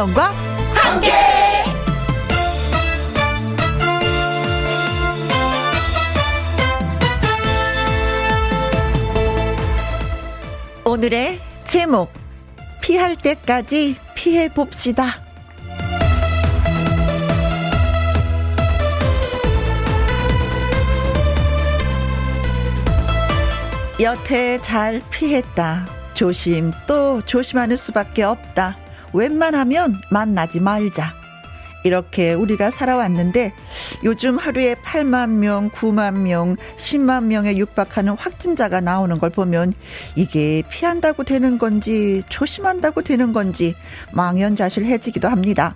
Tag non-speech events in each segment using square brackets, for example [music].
김혜영과 함께. 오늘의 제목 피할 때까지 피해 봅시다. 여태 잘 피했다. 조심 또 조심하는 수밖에 없다. 웬만하면 만나지 말자. 이렇게 우리가 살아왔는데 요즘 하루에 8만 명, 9만 명, 10만 명에 육박하는 확진자가 나오는 걸 보면 이게 피한다고 되는 건지 조심한다고 되는 건지 망연자실해지기도 합니다.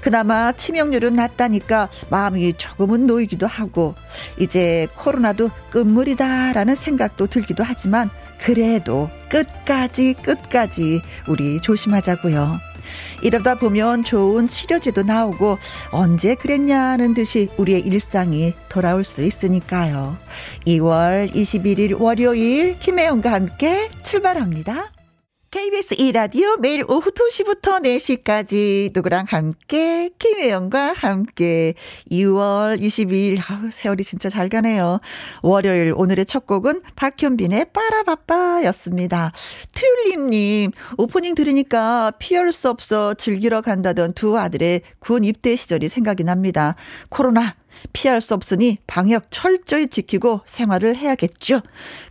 그나마 치명률은 낮다니까 마음이 조금은 놓이기도 하고 이제 코로나도 끝물이다라는 생각도 들기도 하지만 그래도 끝까지 끝까지 우리 조심하자고요. 이러다 보면 좋은 치료제도 나오고 언제 그랬냐는 듯이 우리의 일상이 돌아올 수 있으니까요. 2월 21일 월요일 김혜영과 함께 출발합니다. KBS 2라디오 매일 오후 2시부터 4시까지 누구랑 함께 김혜영과 함께 2월 22일 아우 세월이 진짜 잘 가네요. 월요일 오늘의 첫 곡은 박현빈의 빠라바빠였습니다. 튤립님 오프닝 들으니까 피할 수 없어 즐기러 간다던 두 아들의 군 입대 시절이 생각이 납니다. 코로나 피할 수 없으니 방역 철저히 지키고 생활을 해야겠죠.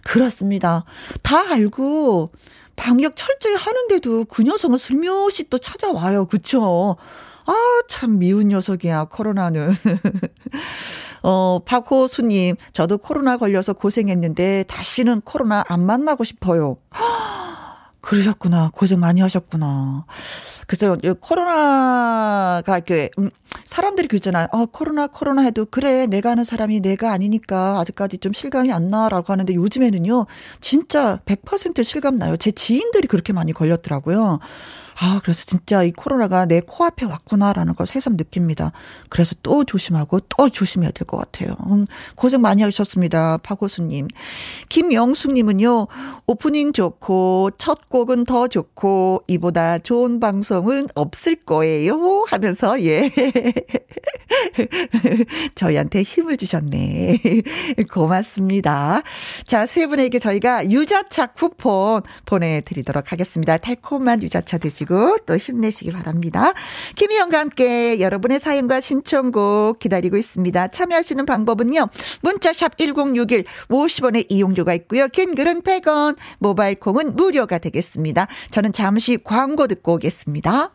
그렇습니다. 다 알고 방역 철저히 하는데도 그 녀석은 슬며시 또 찾아와요. 그쵸? 아, 참 미운 녀석이야, 코로나는. [laughs] 어, 박호수님, 저도 코로나 걸려서 고생했는데 다시는 코로나 안 만나고 싶어요. [gasps] 그러셨구나. 고생 많이 하셨구나. 그래서 코로나가 이렇게 음, 사람들이 그러잖아요. 어, 코로나 코로나 해도 그래 내가 아는 사람이 내가 아니니까 아직까지 좀 실감이 안 나라고 하는데 요즘에는요 진짜 100% 실감 나요. 제 지인들이 그렇게 많이 걸렸더라고요. 아, 그래서 진짜 이 코로나가 내 코앞에 왔구나라는 걸 새삼 느낍니다. 그래서 또 조심하고 또 조심해야 될 것 같아요. 음, 고생 많이 하셨습니다. 파고수님. 김영숙님은요, 오프닝 좋고, 첫 곡은 더 좋고, 이보다 좋은 방송은 없을 거예요. 하면서, 예. [laughs] 저희한테 힘을 주셨네. [laughs] 고맙습니다. 자, 세 분에게 저희가 유자차 쿠폰 보내드리도록 하겠습니다. 달콤한 유자차 드시고, 또 힘내시기 바랍니다. 김희영과 함께 여러분의 사연과 신청곡 기다리고 있습니다. 참여하시는 방법은요. 문자샵 1061 50원의 이용료가 있고요. 긴 글은 100원, 모바일 콩은 무료가 되겠습니다. 저는 잠시 광고 듣고 오겠습니다.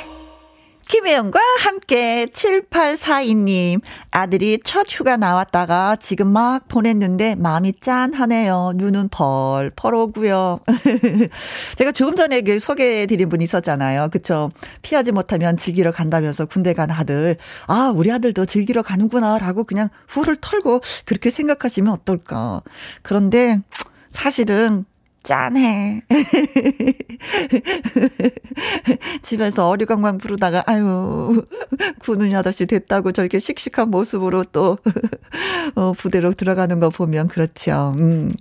김혜영과 함께 7842님 아들이 첫 휴가 나왔다가 지금 막 보냈는데 마음이 짠하네요. 눈은 벌펄 오고요. [laughs] 제가 조금 전에 그 소개해드린 분 있었잖아요. 그쵸? 피하지 못하면 즐기러 간다면서 군대 간 아들. 아 우리 아들도 즐기러 가는구나 라고 그냥 후를 털고 그렇게 생각하시면 어떨까. 그런데 사실은 짠해. [laughs] 집에서 어리광광 부르다가, 아유, 구눈이 아저씨 됐다고 저렇게 씩씩한 모습으로 또, [laughs] 어, 부대로 들어가는 거 보면 그렇죠. 음.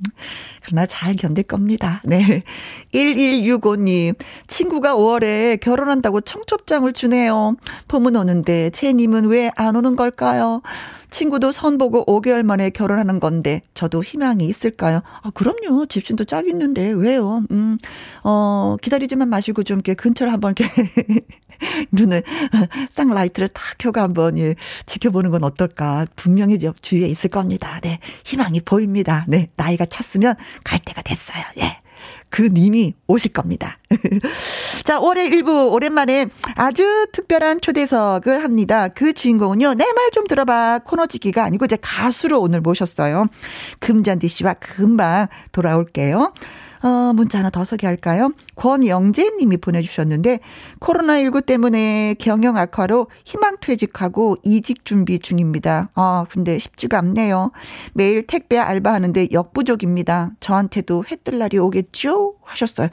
그러나 잘 견딜 겁니다. 네. [laughs] 1165님, 친구가 5월에 결혼한다고 청첩장을 주네요. 봄은 오는데, 채님은 왜 안 오는 걸까요? 친구도 선 보고 5개월 만에 결혼하는 건데 저도 희망이 있을까요? 아, 그럼요. 집신도 짝 있는데 왜요? 음, 어, 기다리지만 마시고 좀 이렇게 근처를 한번 이렇게 [laughs] [laughs] 눈을 [laughs] 쌍 라이트를 탁 켜고 한번 예, 지켜보는 건 어떨까? 분명히 주위에 있을 겁니다. 네. 희망이 보입니다. 네. 나이가 찼으면 갈 때가 됐어요. 예. 그 님이 오실 겁니다. [laughs] 자, 올해 일부 오랜만에 아주 특별한 초대석을 합니다. 그 주인공은요, 내 말 좀 들어봐. 코너지기가 아니고 이제 가수로 오늘 모셨어요. 금잔디 씨와 금방 돌아올게요. 어, 문자 하나 더 소개할까요? 권영재 님이 보내주셨는데, 코로나19 때문에 경영 악화로 희망퇴직하고 이직 준비 중입니다. 아, 근데 쉽지가 않네요. 매일 택배 알바하는데 역부족입니다. 저한테도 해뜰 날이 오겠죠? 하셨어요.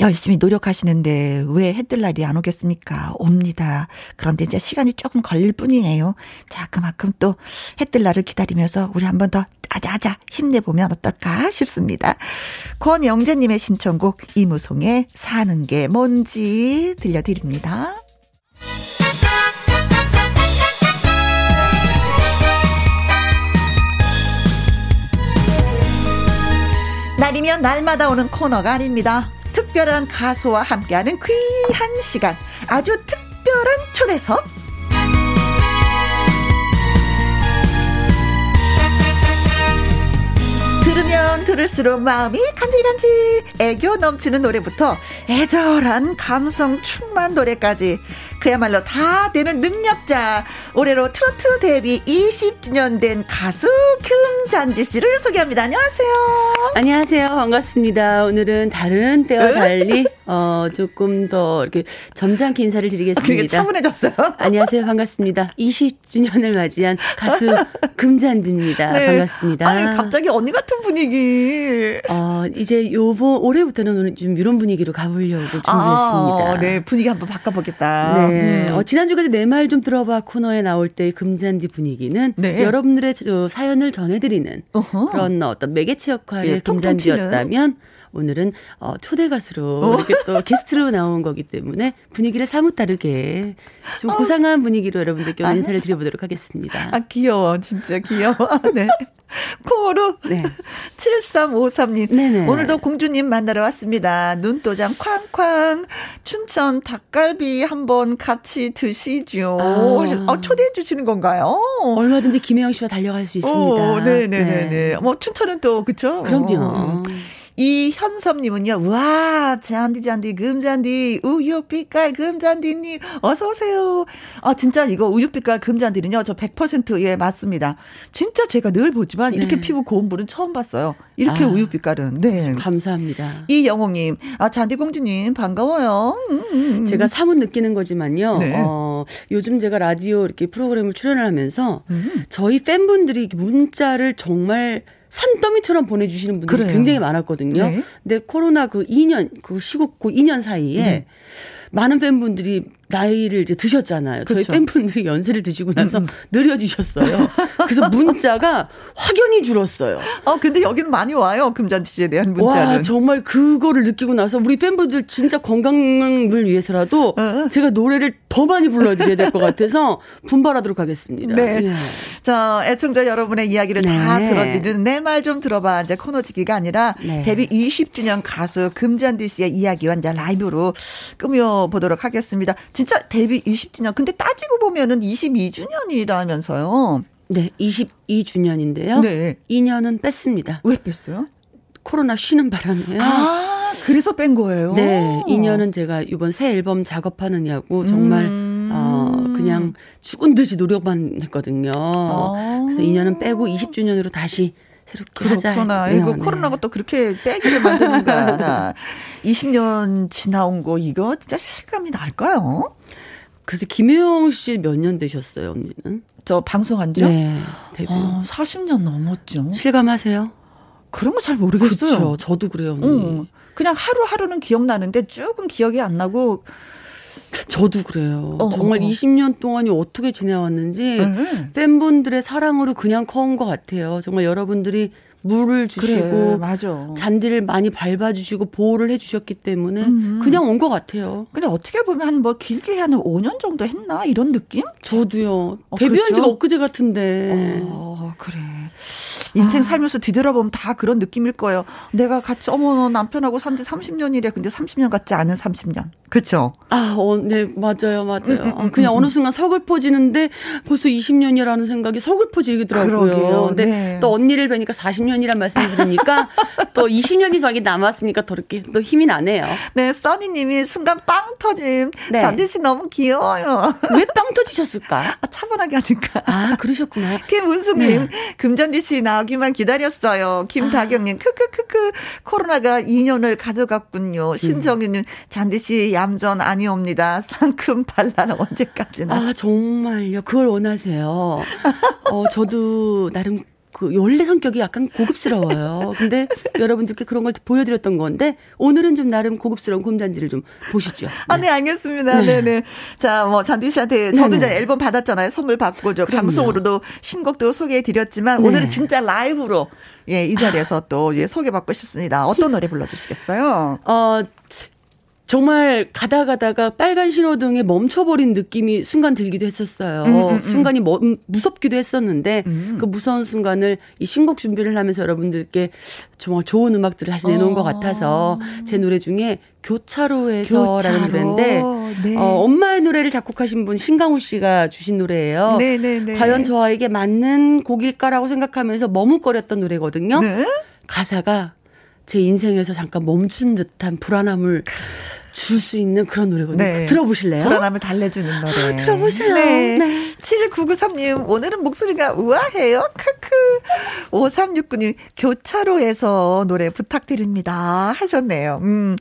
열심히 노력하시는데 왜 해뜰 날이 안 오겠습니까? 옵니다. 그런데 이제 시간이 조금 걸릴 뿐이에요. 자, 그만큼 또 해뜰 날을 기다리면서 우리 한 번 더 아자아자 힘내보면 어떨까 싶습니다. 권영재님의 신청곡 이무송의 사는 게 뭔지 들려드립니다. 날이면 날마다 오는 코너가 아닙니다. 특별한 가수와 함께하는 귀한 시간. 아주 특별한 초대석. 들으면 들을수록 마음이 간질간질 애교 넘치는 노래부터 애절한 감성 충만 노래까지 그야말로 다 되는 능력자. 올해로 트로트 데뷔 20주년 된 가수 금잔디 씨를 소개합니다. 안녕하세요. 안녕하세요. 반갑습니다. 오늘은 다른 때와 달리 어 조금 더 이렇게 점잖게 인사를 드리겠습니다. 차분해졌어요. 안녕하세요. 반갑습니다. 20주년을 맞이한 가수 [laughs] 금잔디입니다. 네. 반갑습니다. 아니 갑자기 언니 같은 분위기. 어 이제 요번 올해부터는 좀 이런 분위기로 가보려고 준비했습니다. 아, 네 분위기 한번 바꿔보겠다. 네. 네. 음. 어, 지난주까지 내 말 좀 들어봐 코너에 나올 때 금잔디 분위기는 네. 여러분들의 사연을 전해드리는 어허. 그런 어떤 매개체 역할의 예, 금잔디였다면 오늘은 어, 초대 가수로 어. 이렇게 또 게스트로 나온 거기 때문에 분위기를 사뭇 다르게 좀 어. 고상한 분위기로 여러분들께 인사를 드려보도록 하겠습니다. 아 귀여워 진짜 귀여워. 네. 콩으로 네. 7353님. 네네. 오늘도 공주님 만나러 왔습니다. 눈도장 쾅쾅. 춘천 닭갈비 한번 같이 드시죠. 아. 어, 초대해 주시는 건가요? 얼마든지 김혜영 씨와 달려갈 수 있습니다. 네네네. 네. 뭐 춘천은 또 그쵸? 그럼요. 어. 이현섭님은요, 와, 잔디, 잔디, 금잔디, 우유빛깔 금잔디님, 어서오세요. 아, 진짜 이거 우유빛깔 금잔디는요, 저 100% 예, 맞습니다. 진짜 제가 늘 보지만 이렇게 네. 피부 고운 분은 처음 봤어요. 이렇게 아, 우유빛깔은. 네. 감사합니다. 이영옥님, 아, 잔디공주님, 반가워요. 음, 음, 음. 제가 사뭇 느끼는 거지만요, 네. 어, 요즘 제가 라디오 이렇게 프로그램을 출연을 하면서 음. 저희 팬분들이 문자를 정말 산더미처럼 보내주시는 분들이 그래요. 굉장히 많았거든요. 네. 근데 코로나 그 2년, 그 시국 그 2년 사이에 네. 많은 팬분들이 나이를 이제 드셨잖아요. 그렇죠. 저희 팬분들이 연세를 드시고 나서 음. 음. 느려지셨어요. 그래서 [laughs] 문자가 확연히 줄었어요. 어, 근데 여기는 많이 와요. 금잔디 씨에 대한 문자는. 와, 정말 그거를 느끼고 나서 우리 팬분들 진짜 건강을 위해서라도 어, 어. 제가 노래를 더 많이 불러드려야 될 것 같아서 분발하도록 하겠습니다. 네. 예. 자, 애청자 여러분의 이야기를 네. 다 들어드리는 내 말 좀 들어봐. 이제 코너지기가 아니라 네. 데뷔 20주년 가수 금잔디 씨의 이야기와 이제 라이브로 꾸며보도록 하겠습니다. 진짜 데뷔 20주년. 근데 따지고 보면은 22주년이라면서요. 네, 22주년인데요. 네. 2년은 뺐습니다. 왜 뺐어요? 코로나 쉬는 바람에요. 아, 그래서 뺀 거예요? 네, 2년은 제가 이번 새 앨범 작업하느냐고 정말, 음. 어, 그냥 죽은 듯이 노력만 했거든요. 아. 그래서 2년은 빼고 20주년으로 다시 새롭게 그렇구나. 이거 네. 코로나가 또 그렇게 빼기를 만드는가. [laughs] 20년 지나온 거 이거 진짜 실감이 날까요? 그래서 김혜영 씨 몇 년 되셨어요, 언니는? 저 방송한 지? 네. 데뷔. 아, 40년 넘었죠. 실감하세요? 그런 거 잘 모르겠어요. 그렇죠. 저도 그래요. 언니. 어, 그냥 하루하루는 기억나는데 조금 기억이 안 나고 저도 그래요. 어, 정말 어. 20년 동안이 어떻게 지내왔는지 네. 팬분들의 사랑으로 그냥 커온 것 같아요. 정말 여러분들이 물을 주시고 그래, 잔디를 많이 밟아주시고 보호를 해주셨기 때문에 음. 그냥 온 것 같아요. 근데 어떻게 보면 한 뭐 길게 한 5년 정도 했나 이런 느낌? 저도요. 어, 데뷔한 그렇죠? 지가 엊그제 같은데. 어, 그래. 인생 아. 살면서 뒤돌아보면 다 그런 느낌일 거예요. 내가 같이 어머 남편하고 산지 30년이래. 근데 30년 같지 않은 30년. 그렇죠. 아, 어, 네, 맞아요, 맞아요. 아, 그냥 어느 순간 서글퍼지는데 벌써 20년이라는 생각이 서글퍼지더라고요. 그러게요. 근데 네. 또 언니를 뵈니까 40년이란 말씀을 들으니까 [laughs] 또 20년이 저기 남았으니까 더 이렇게 또 힘이 나네요. 네, 써니님이 순간 빵 터짐. 네. 잔디 씨 너무 귀여워요. 왜 빵 터지셨을까? [laughs] 아, 차분하게 하니까. 아, 그러셨구나. [laughs] 김은숙님, 네. 금잔디 씨 나오기만 기다렸어요. 김다경님, 아. 크크크크. 코로나가 2년을 가져갔군요. 신정희님, 잔디 씨 얌전 아니옵니다. 상큼 반란 언제까지나. 아, 정말요. 그걸 원하세요. 어, 저도 나름 그 원래 성격이 약간 고급스러워요. 근데 [laughs] 여러분들께 그런 걸 보여드렸던 건데 오늘은 좀 나름 고급스러운 곰잔지를 좀 보시죠. 네. 아, 네, 알겠습니다. 네, 네. 자, 뭐 잔디 씨한테 저도 네네. 이제 앨범 받았잖아요. 선물 받고 저 방송으로도 신곡도 소개해 드렸지만 네. 오늘은 진짜 라이브로 예, 이 자리에서 또 예, 소개받고 싶습니다. 어떤 노래 불러 주시겠어요? 어, 정말 가다 가다가 빨간 신호등에 멈춰버린 느낌이 순간 들기도 했었어요. 음, 음, 음. 순간이 뭐, 무섭기도 했었는데 음. 그 무서운 순간을 이 신곡 준비를 하면서 여러분들께 정말 좋은 음악들을 다시 내놓은 어. 것 같아서 제 노래 중에 교차로에서라는 교차로. 노래인데 네. 어, 엄마의 노래를 작곡하신 분 신강우 씨가 주신 노래예요. 네네네. 네, 네. 과연 저에게 맞는 곡일까라고 생각하면서 머뭇거렸던 노래거든요. 네? 가사가 제 인생에서 잠깐 멈춘 듯한 불안함을 줄 수 있는 그런 노래거든요. 네. 들어보실래요? 불안함을 달래주는 노래. 아, 들어보세요. 네. 네. 7993님, 오늘은 목소리가 우아해요. 크크. 5369님, 교차로에서 노래 부탁드립니다. 하셨네요. 음,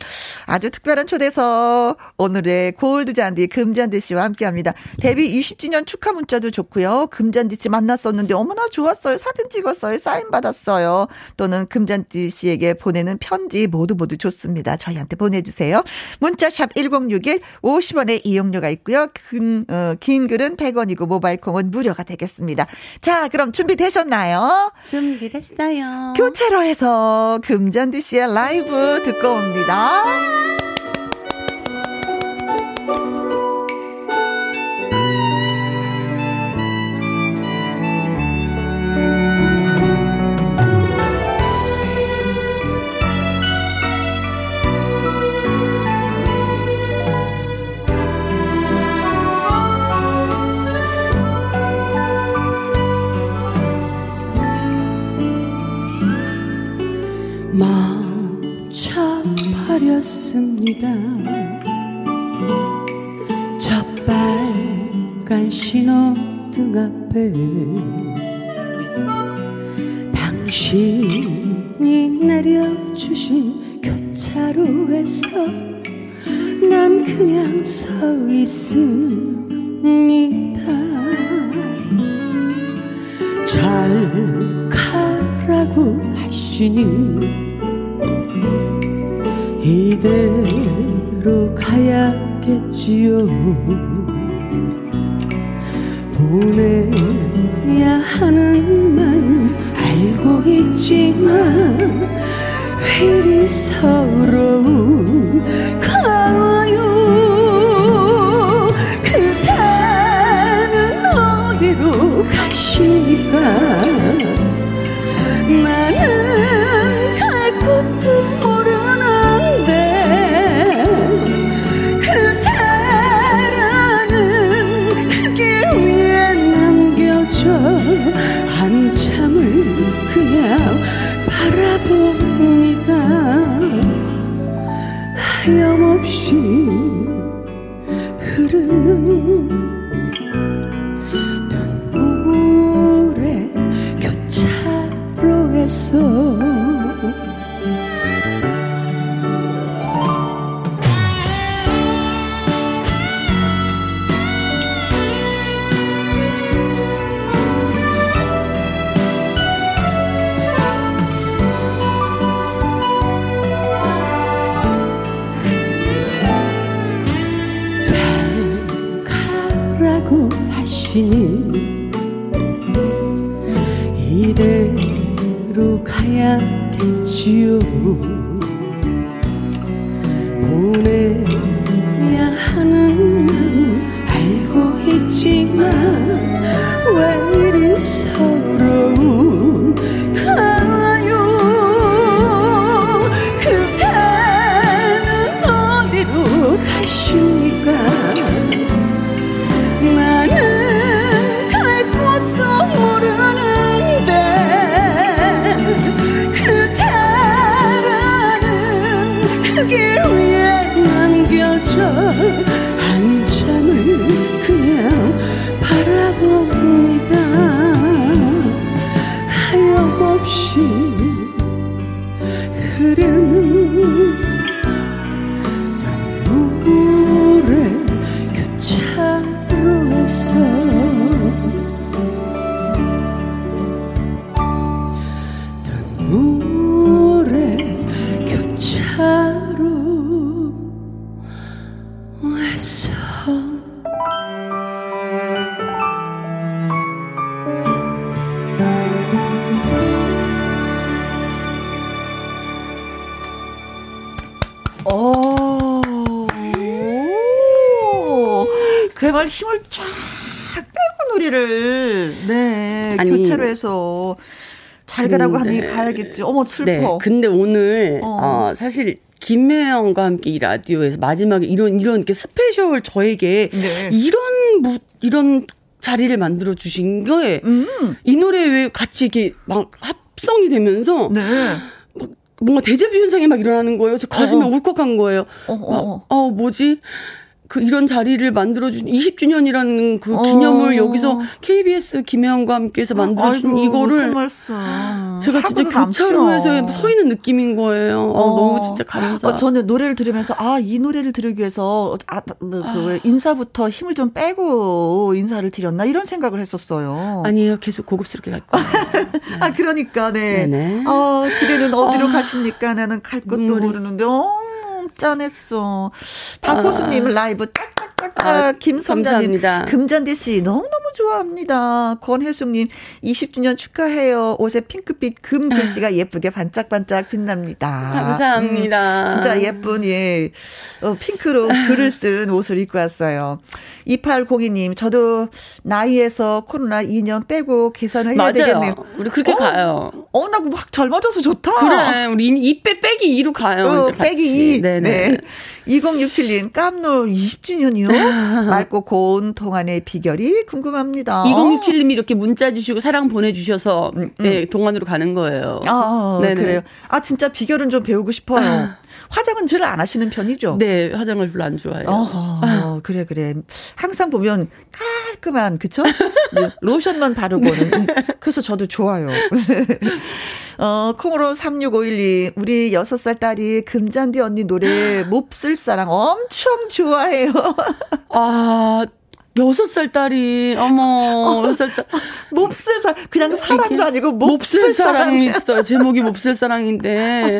아주 특별한 초대석. 오늘의 골드잔디, 금잔디 씨와 함께 합니다. 데뷔 20주년 축하 문자도 좋고요. 금잔디 씨 만났었는데, 어머나 좋았어요. 사진 찍었어요. 사인 받았어요. 또는 금잔디 씨에게 보내는 편지 모두 모두 좋습니다. 저희한테 보내주세요. 문자샵 1061 50원의 이용료가 있고요. 긴, 어, 긴 글은 100원이고 모바일 콩은 무료가 되겠습니다. 자, 그럼 준비되셨나요? 준비됐어요. 교차로에서 금잔디 씨의 라이브 듣고 옵니다. 멈춰버렸습니다. 저 빨간 신호등 앞에 당신이 내려주신 교차로에서 난 그냥 서 있습니다. 잘 가라고 하시니 이대로 가야겠지요. 보내야 하는 만 알고 있지만 왜 이리 서러운 가요. 그대는 어디로 가십니까 혼 빼고 놀이를 네 아니, 교체로 해서 잘 가라고 하니 가야겠지. 어머 슬퍼. 네, 근데 오늘 어, 어 사실 김혜영과 함께 이 라디오에서 마지막에 이런 이런 게 스페셜 저에게 네. 이런 무, 이런 자리를 만들어 주신 게이 음. 노래 왜 같이 이렇게 막 합성이 되면서 네. 뭔가 대자뷰 현상이 막 일어나는 거예요. 저 가슴이 어. 울컥한 거예요. 어, 어, 막, 어 뭐지? 그 이런 자리를 만들어준 20주년이라는 그 기념을 어. 여기서 KBS 김혜영과 함께해서 만들어준 아이고, 이거를 제가 진짜 교차로에서 서 있는 느낌인 거예요. 어, 어. 너무 진짜 감사. 어, 저는 노래를 들으면서 아 이 노래를 들으기 위해서 아, 뭐, 그 아. 인사부터 힘을 좀 빼고 인사를 드렸나 이런 생각을 했었어요. 아니에요, 계속 고급스럽게 갈 거예요. 네. [laughs] 아 그러니까 네. 네네. 어 그대는 어디로 아. 가십니까? 나는 갈 것도 눈물이. 모르는데. 어. 짠했어. 박호수님 아. 라이브 딱딱딱 아, 김성자님 금잔디 씨 너무너무 좋아합니다. 권혜숙님 20주년 축하해요. 옷에 핑크빛 금 글씨가 예쁘게 반짝반짝 빛납니다. 감사합니다. 음, 진짜 예쁜 예 어, 핑크로 글을 쓴 옷을 입고 왔어요. 2802님 저도 나이에서 코로나 2년 빼고 계산을 해야 맞아요. 되겠네요. 우리 그렇게 어, 가요. 어나막 젊어져서 좋다. 그래 우리 이빼 빼기 2로 가요. 어, 빼기 2. 네네. 네. 2067님 깜놀 20주년이요? [laughs] 맑고 고운 동안의 비결이 궁금합니다. 2067님이 이렇게 문자 주시고 사랑 보내주셔서 음, 음. 네, 동안으로 가는 거예요. 아, 네네. 그래요. 아 진짜 비결은 좀 배우고 싶어요. [laughs] 화장은 잘 안 하시는 편이죠? 네, 화장을 별로 안 좋아해요. 어, 그래, 그래. 항상 보면 깔끔한, 그쵸? 네, [laughs] 로션만 바르고는. 그래서 저도 좋아요. [laughs] 어, 콩으로 36512. 우리 6살 딸이 금잔디 언니 노래 몹쓸 사랑 엄청 좋아해요. [laughs] 아, 여섯 살 딸이 어머 여섯 살 몹쓸 사 그냥 사랑도 아니고 몹쓸, 몹쓸 사랑이 있어 제목이 몹쓸 사랑인데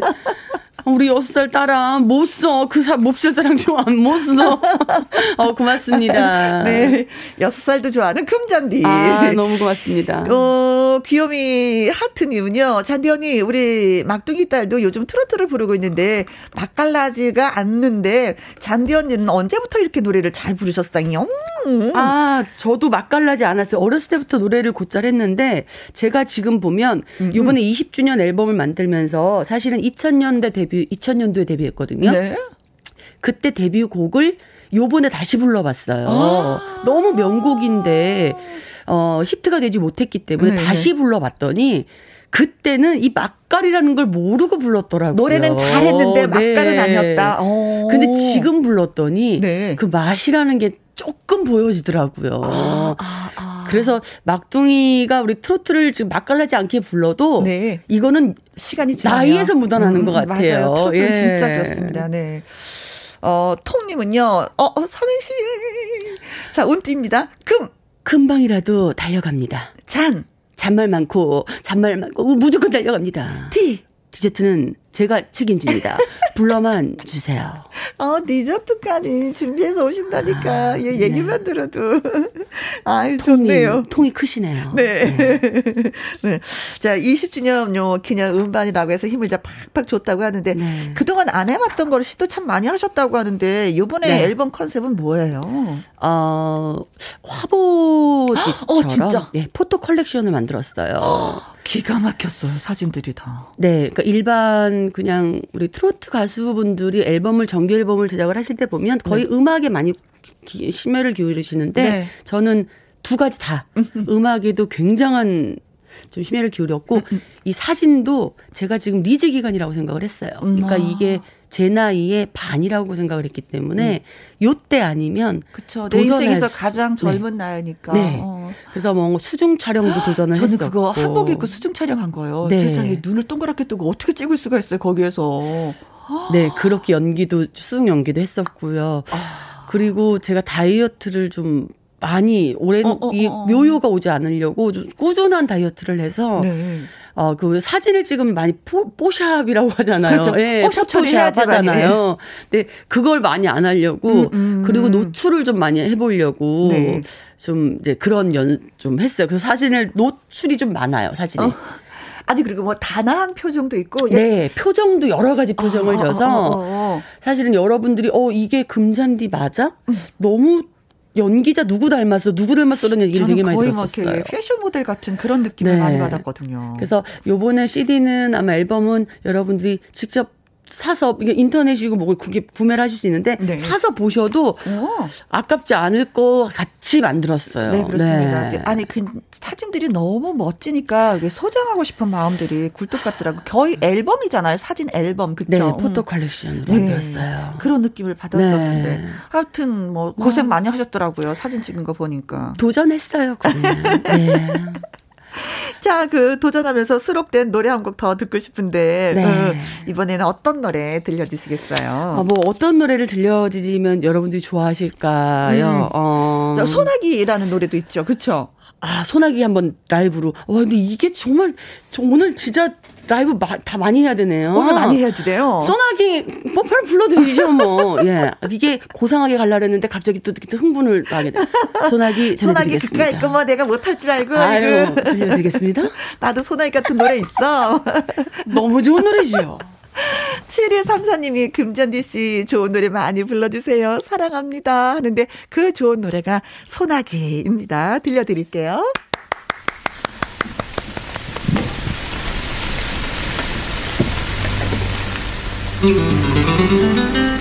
우리 여섯 살 딸아 못 써. 그 사, 몹쓸 사랑 좋아. 못 써. [laughs] 어, 고맙습니다. 네. 여섯 살도 좋아하는 금잔디. 아, 너무 고맙습니다. 어, 귀요미 하트님은요. 잔디 언니, 우리 막둥이 딸도 요즘 트로트를 부르고 있는데, 맛깔나지가 않는데, 잔디 언니는 언제부터 이렇게 노래를 잘 부르셨어요? 음. 아, 저도 맛깔나지 않았어요. 어렸을 때부터 노래를 곧잘 했는데, 제가 지금 보면, 음, 음. 요번에 20주년 앨범을 만들면서, 사실은 2000년대 데뷔 데뷔 2000년도에 데뷔했거든요. 네. 그때 데뷔곡을 요번에 다시 불러봤어요. 아~ 너무 명곡인데 어 히트가 되지 못했기 때문에 네. 다시 불러봤더니 그때는 이 막갈이라는 걸 모르고 불렀더라고요. 노래는 잘했는데 막갈은 네. 아니었다. 오. 근데 지금 불렀더니 네. 그 맛이라는 게 조금 보여지더라고요. 아, 아, 아. 그래서 막둥이가 우리 트로트를 지금 맛깔나지 않게 불러도 네. 이거는 시간이 지나면. 나이에서 묻어나는 음, 것 같아요. 맞아요. 트로트는 예. 진짜 그렇습니다. 네. 어, 톰님은요, 어, 어 삼행시. 자, 운띠입니다. 금. 금방이라도 달려갑니다. 잔. 잔말 많고, 잔말 많고, 무조건 달려갑니다. 티. 디저트는 제가 책임집니다. 불러만 주세요. 어, 디저트까지 준비해서 오신다니까. 아, 예, 얘기만 네. 들어도. [laughs] 아유, 좋네요. 통이 크시네요. 네. 네. [laughs] 네. 자, 20주년 요 기념 음반이라고 해서 힘을 자 팍팍 줬다고 하는데, 네. 그동안 안 해봤던 걸 시도 참 많이 하셨다고 하는데, 요번에 네. 앨범 컨셉은 뭐예요? 어, 화보집처럼. [gasps] 어, 네, photo collection을 만들었어요. [gasps] 기가 막혔어요, 사진들이 다. 네, 그러니까 일반 그냥 우리 트로트 가수분들이 앨범을 정규 앨범을 제작을 하실 때 보면 거의 네. 음악에 많이 기, 심혈을 기울이시는데 네. 저는 두 가지 다 [laughs] 음악에도 굉장한 좀 심혈을 기울였고. 이 사진도 제가 지금 리즈 기간이라고 생각을 했어요. 그러니까 음. 이게 제 나이의 반이라고 생각을 했기 때문에 음. 요때 아니면 그쵸. 내 인생에서 가장 네. 젊은 네. 나이니까. 네. 어. 그래서 뭐 수중 촬영도 도전을 저는 했었고. 그거 한복 입고 수중 촬영한 거예요. 네. 세상에 눈을 동그랗게 뜨고 어떻게 찍을 수가 있어요 거기에서. 네, 그렇게 연기도 수중 연기도 했었고요. 아. 그리고 제가 다이어트를 좀 많이 오랜 어, 어, 이 어, 어. 묘요가 오지 않으려고 좀 꾸준한 다이어트를 해서 네. 어, 그 사진을 찍으면 많이 포, 뽀샵이라고 하잖아요. 그렇죠. 예, 뽀샵 처리해야 하잖아요. 근데 그걸 많이 안 하려고 음, 음. 그리고 노출을 좀 많이 해보려고 네. 좀 이제 그런 연 좀 했어요. 그래서 사진을 노출이 좀 많아요. 사진이. 어. 아니 그리고 뭐 단아한 표정도 있고 네 표정도 여러 가지 표정을 어, 줘서 어, 어, 어, 사실은 여러분들이 어 이게 금잔디 맞아? 음. 너무 연기자 누구 닮았어, 누구 닮았어 이런 얘기를 되게 많이 들었었어요. 거의 패션 모델 같은 그런 느낌을 네. 많이 받았거든요. 그래서 요번에 CD는 아마 앨범은 여러분들이 직접 사서 이게 인터넷이고 뭐 그게 구매를 하실 수 있는데 네. 사서 보셔도 오. 아깝지 않을 것 같이 만들었어요. 네 그렇습니다. 네. 아니 그 사진들이 너무 멋지니까 소장하고 싶은 마음들이 굴뚝 같더라고. 거의 앨범이잖아요. 사진 앨범 그쵸? 네 photo collection으로 네. 만들었어요. 그런 느낌을 받았었는데 네. 하여튼 뭐 고생 뭐. 많이 하셨더라고요. 사진 찍은 거 보니까 도전했어요. 네. [laughs] [laughs] 자, 그 도전하면서 수록된 노래 한 곡 더 듣고 싶은데 네. 어, 이번에는 어떤 노래 들려주시겠어요? 아, 뭐 어떤 노래를 들려드리면 여러분들이 좋아하실까요? 음. 어. 소나기라는 노래도 있죠, 그렇죠? 아, 소나기 한번 라이브로. 와, 근데 이게 정말 오늘 진짜 라이브 마, 다 많이 해야 되네요. 오늘 많이 해야지 돼요. 소나기 뭐 바로 불러드리죠 뭐. 예. 이게 고상하게 갈라 그랬는데 갑자기 또, 또 흥분을 하게 돼. 소나기 [laughs] 소나기 그까 있고 뭐 내가 못할 줄 알고. 아유, 들려드리겠습니다. [laughs] 나도 소나기 같은 노래 있어. [laughs] 너무 좋은 노래죠. 7134님이 금잔디 씨 좋은 노래 많이 불러주세요. 사랑합니다. 하는데 그 좋은 노래가 소나기입니다. 들려드릴게요. 남자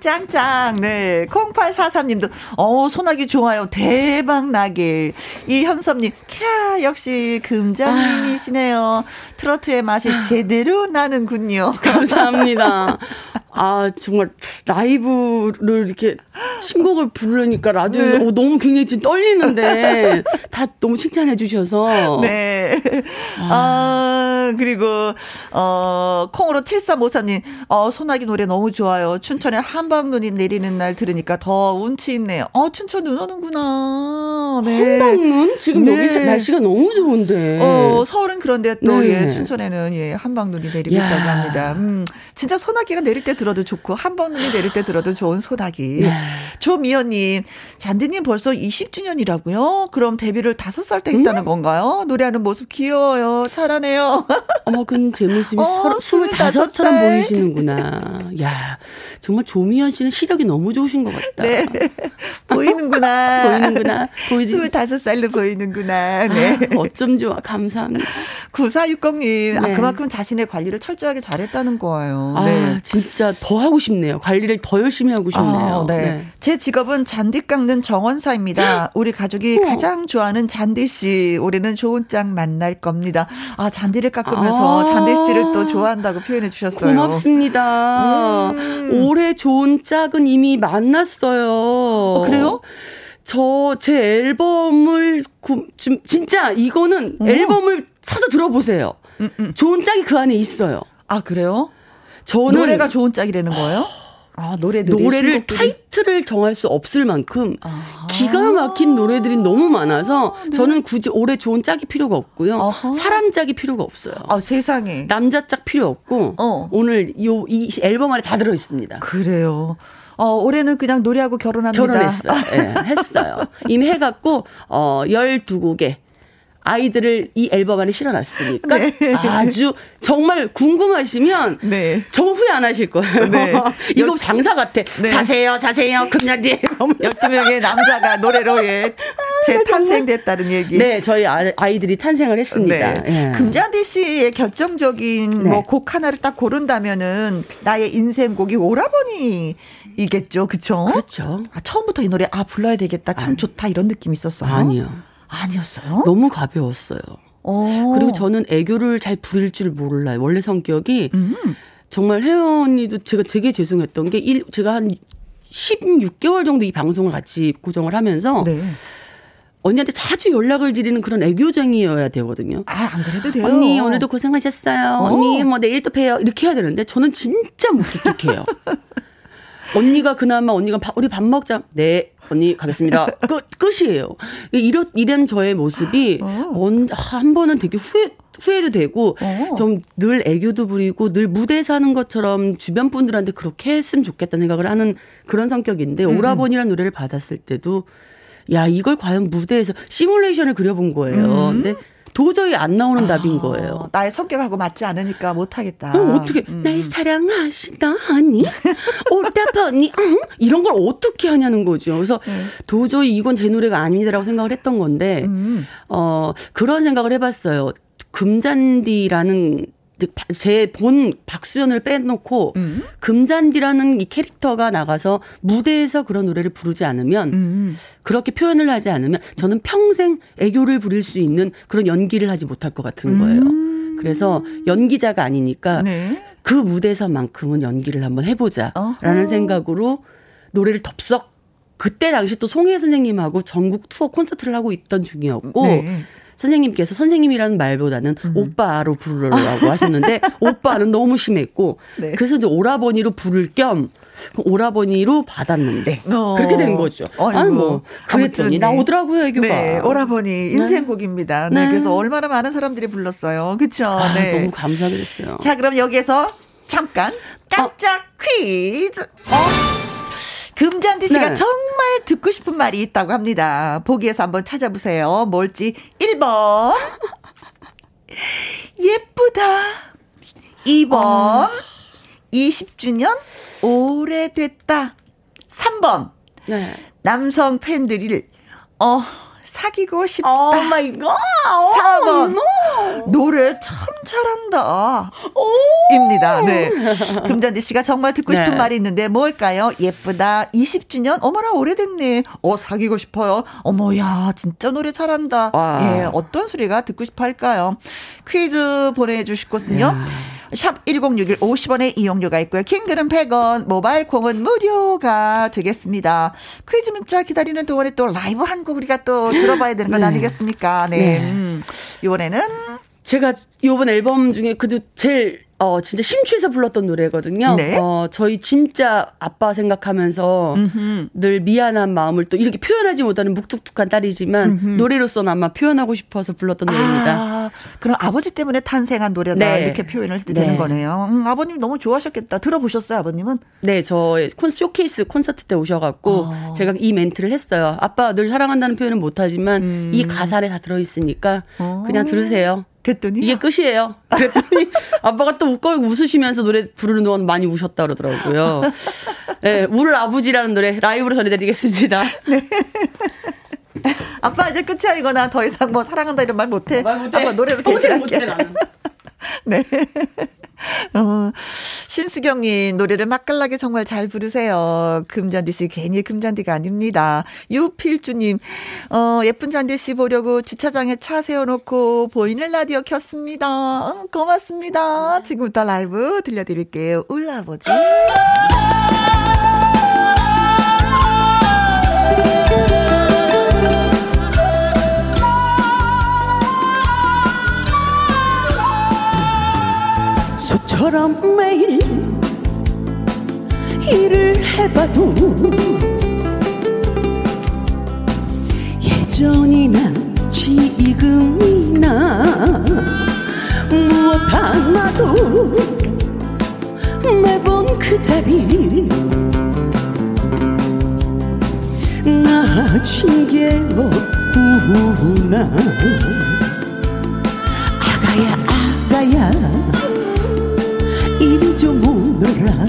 짱, 짱, 짱, 짱. 네. 0843님도, 어, 소나기 좋아요. 대박 나길. 이현섭님, 캬, 역시 금장님이시네요. 트로트의 맛이 제대로 나는군요. [laughs] 감사합니다. 아, 정말 라이브를 이렇게 신곡을 부르니까 라디오 네. 어, 너무 굉장히 지금 떨리는데 [laughs] 다 너무 칭찬해 주셔서. 네. 아, 아 그리고, 어, 콩으로 7353님, 어, 소나기 노래 너무 좋아요. 춘천에 한방눈이 내리는 날 들으니까 더 운치 있네요. 어, 춘천 눈 오는구나. 네. 한방눈? 지금 네. 여기 날씨가 너무 좋은데. 어, 서울은 그런데 또, 네. 예, 춘천에는 예, 한방눈이 내리고 야. 있다고 합니다. 음, 진짜 소나기가 내릴 때 들어도 좋고, 한방눈이 내릴 때 들어도 좋은 소나기. 네. 조미연님, 잔디님 벌써 20주년이라고요? 그럼 데뷔를 5살 때 했다는 음? 건가요? 노래하는 모습 귀여워요. 잘하네요. [laughs] 어머, 근데 제 모습이 어, 25처럼 보이시는구나. 야 정말 조미연 씨는 시력이 너무 좋으신 것 같다. 네. [laughs] 보이는구나. [laughs] 보이는구나. 보이지. 25살로 보이는구나. 네. 아, 어쩜 좋아. 감사합니다. 9460 님, 아, 네. 아, 그만큼 자신의 관리를 철저하게 잘했다는 거예요. 아, 네. 진짜 더 하고 싶네요. 관리를 더 열심히 하고 싶네요. 아, 네. 네. 제 직업은 잔디 깎는 정원사입니다. [gasps] 우리 가족이 우와. 가장 좋아하는 잔디 씨. 올해는 좋은 짝 만날 겁니다. 아, 잔디를 깎으면서 아. 잔디 씨를 또 좋아한다고 표현해 주셨어요. 고맙습니다. 음. 올해 좋은 짝은 이미 만났어요. 어, 그래요? 저 제 앨범을 구, 좀 진짜 이거는 어. 앨범을 사서 들어보세요. 음, 음. 좋은 짝이 그 안에 있어요. 아 그래요? 저는 노래가 좋은 짝이라는 거예요? 아, 노래들이 노래를 신곡들이? 타이틀을 정할 수 없을 만큼 아. 기가 막힌 노래들이 너무 많아서 네. 저는 굳이 올해 좋은 짝이 필요가 없고요. 아하. 사람 짝이 필요가 없어요. 아, 세상에. 남자 짝 필요 없고 어. 오늘 요 이 앨범 안에 다 들어 있습니다. 그래요. 어, 올해는 그냥 노래하고 결혼합니다. 결혼했어요. 네, 했어요. [laughs] 이미 해갖고, 어, 12곡에 아이들을 이 앨범 안에 실어놨으니까 네. 아주 정말 궁금하시면 네. 정말 후회 안 하실 거예요. 네. [laughs] 이거 장사 같아. 네. 사세요, 사세요. 앨범. 12명의 남자가 노래로 예, 재탄생됐다는 얘기. 네, 저희 아이들이 탄생을 했습니다. 네. 예. 금잔디 씨의 결정적인 네. 뭐곡 하나를 딱 고른다면은 나의 인생곡이 오라버니 이겠죠. 그쵸? 그렇죠. 아, 처음부터 이 노래 아 불러야 되겠다. 참 아. 좋다 이런 느낌이 있었어요. 아니요. 아니었어요? 너무 가벼웠어요. 오. 어. 그리고 저는 애교를 잘 부릴 줄 몰라요. 원래 성격이 음. 정말 혜원 언니도 제가 되게 죄송했던 게 일, 제가 한 16개월 정도 이 방송을 같이 고정을 하면서 네. 언니한테 자주 연락을 드리는 그런 애교쟁이여야 되거든요. 아, 안 그래도 돼요. 언니, 오늘도 고생하셨어요. 어. 언니, 뭐 내일 또 봬요. 이렇게 해야 되는데 저는 진짜 무뚝뚝해요. [laughs] 언니가 그나마 언니가 바, 우리 밥 먹자. 네. 언니 가겠습니다. 끝 끝이에요. 이런 이런 저의 모습이 어. 한 번은 되게 후회 후회도 되고 어. 좀늘 애교도 부리고 늘 무대에 는 것처럼 주변 분들한테 그렇게 했으면 좋겠다는 생각을 하는 그런 성격인데 음. 오라버니라는 노래를 받았을 때도 야 이걸 과연 무대에서 시뮬레이션을 그려본 거예요. 음. 근데 도저히 안 나오는 아, 답인 거예요. 나의 성격하고 맞지 않으니까 못하겠다. 어, 어떻게 음. 날 사랑하시다니 오라버니 응? 이런 걸 어떻게 하냐는 거죠. 그래서 음. 도저히 이건 제 노래가 아니다라고 생각을 했던 건데 음. 어 그런 생각을 해봤어요. 금잔디라는 제 본 박수현을 빼놓고 음. 금잔디라는 이 캐릭터가 나가서 무대에서 그런 노래를 부르지 않으면 음. 그렇게 표현을 하지 않으면 저는 평생 애교를 부릴 수 있는 그런 연기를 하지 못할 것 같은 거예요. 음. 그래서 연기자가 아니니까 네. 그 무대에서만큼은 연기를 한번 해보자라는 생각으로 노래를 덥석 그때 당시 또 송혜 선생님하고 전국 투어 콘서트를 하고 있던 중이었고 네. 선생님께서 선생님이라는 말보다는 음. 오빠로 부르라고 하셨는데 [laughs] 오빠는 너무 심했고 네. 그래서 이제 오라버니로 부를 겸 오라버니로 받았는데 어. 그렇게 된 거죠. 아니 뭐 그랬더니 나오더라고요 애교가. 네, 오라버니 네. 인생곡입니다. 네. 네. 그래서 얼마나 많은 사람들이 불렀어요. 그렇죠. 아, 네. 너무 감사드렸어요. 자, 그럼 여기에서 잠깐 깜짝 어. 퀴즈. 어? 금잔디 씨가 네. 정말 듣고 싶은 말이 있다고 합니다. 보기에서 한번 찾아보세요. 뭘지 1번 [laughs] 예쁘다 2번 어. 20주년 오래됐다 3번 네. 남성 팬들이 어 사귀고 싶다. oh my god. 4번. 노래 참 잘한다. 입니다. 네. 금잔디 씨가 정말 듣고 싶은 네. 말이 있는데 뭘까요? 예쁘다. 20주년. 어머나 오래됐네. 어 사귀고 싶어요. 어머야 진짜 노래 잘한다. 와. 예, 어떤 소리가 듣고 싶어 할까요? 퀴즈 보내 주실 곳은요. 야. 샵 1061 50원의 이용료가 있고요. 킹글은 100원, 모바일 콩은 무료가 되겠습니다. 퀴즈 문자 기다리는 동안에 또 라이브 한 곡 우리가 또 들어봐야 되는 건 네. 아니겠습니까? 네. 네. 음. 이번에는 제가 이번 앨범 중에 그래도 제일 어, 진짜 심취해서 불렀던 노래거든요. 네. 어, 저희 진짜 아빠 생각하면서 음흠. 늘 미안한 마음을 또 이렇게 표현하지 못하는 묵뚝뚝한 딸이지만 음흠. 노래로서는 아마 표현하고 싶어서 불렀던 노래입니다. 아, 그럼 아버지 때문에 탄생한 노래다 네. 이렇게 표현을 해도 네. 되는 거네요. 음, 아버님 너무 좋아하셨겠다. 들어보셨어요, 아버님은? 네, 저 콘, 쇼케이스 콘서트 때 오셔갖고 어. 제가 이 멘트를 했어요. 아빠 늘 사랑한다는 표현은 못하지만 음. 이 가사에 다 들어있으니까 어. 그냥 들으세요. 그랬더니 이게 끝이에요. 그랬더니 아빠가 또 웃고 웃으시면서 노래 부르는 동안 많이 우셨다 그러더라고요. 네, 울을 아버지라는 노래 라이브로 전해드리겠습니다. 네. [laughs] 아빠 이제 끝이야 이거나 더 이상 뭐 사랑한다 이런 말 못해. 말 못해. 아빠 노래로 나는. [laughs] 네. [laughs] 어, 신수경님, 노래를 맛깔나게 정말 잘 부르세요. 금잔디 씨, 괜히 금잔디가 아닙니다. 유필주님, 어, 예쁜 잔디 씨 보려고 주차장에 차 세워놓고 보이는 라디오 켰습니다. 어, 고맙습니다. 지금부터 라이브 들려드릴게요. 울라보지. [laughs] 소처럼 매일 일을 해봐도 예전이나 지금이나 무엇 하나도 매번 그 자리 나아진 게 없구나. 아가야 아가야 이리 좀 오너라.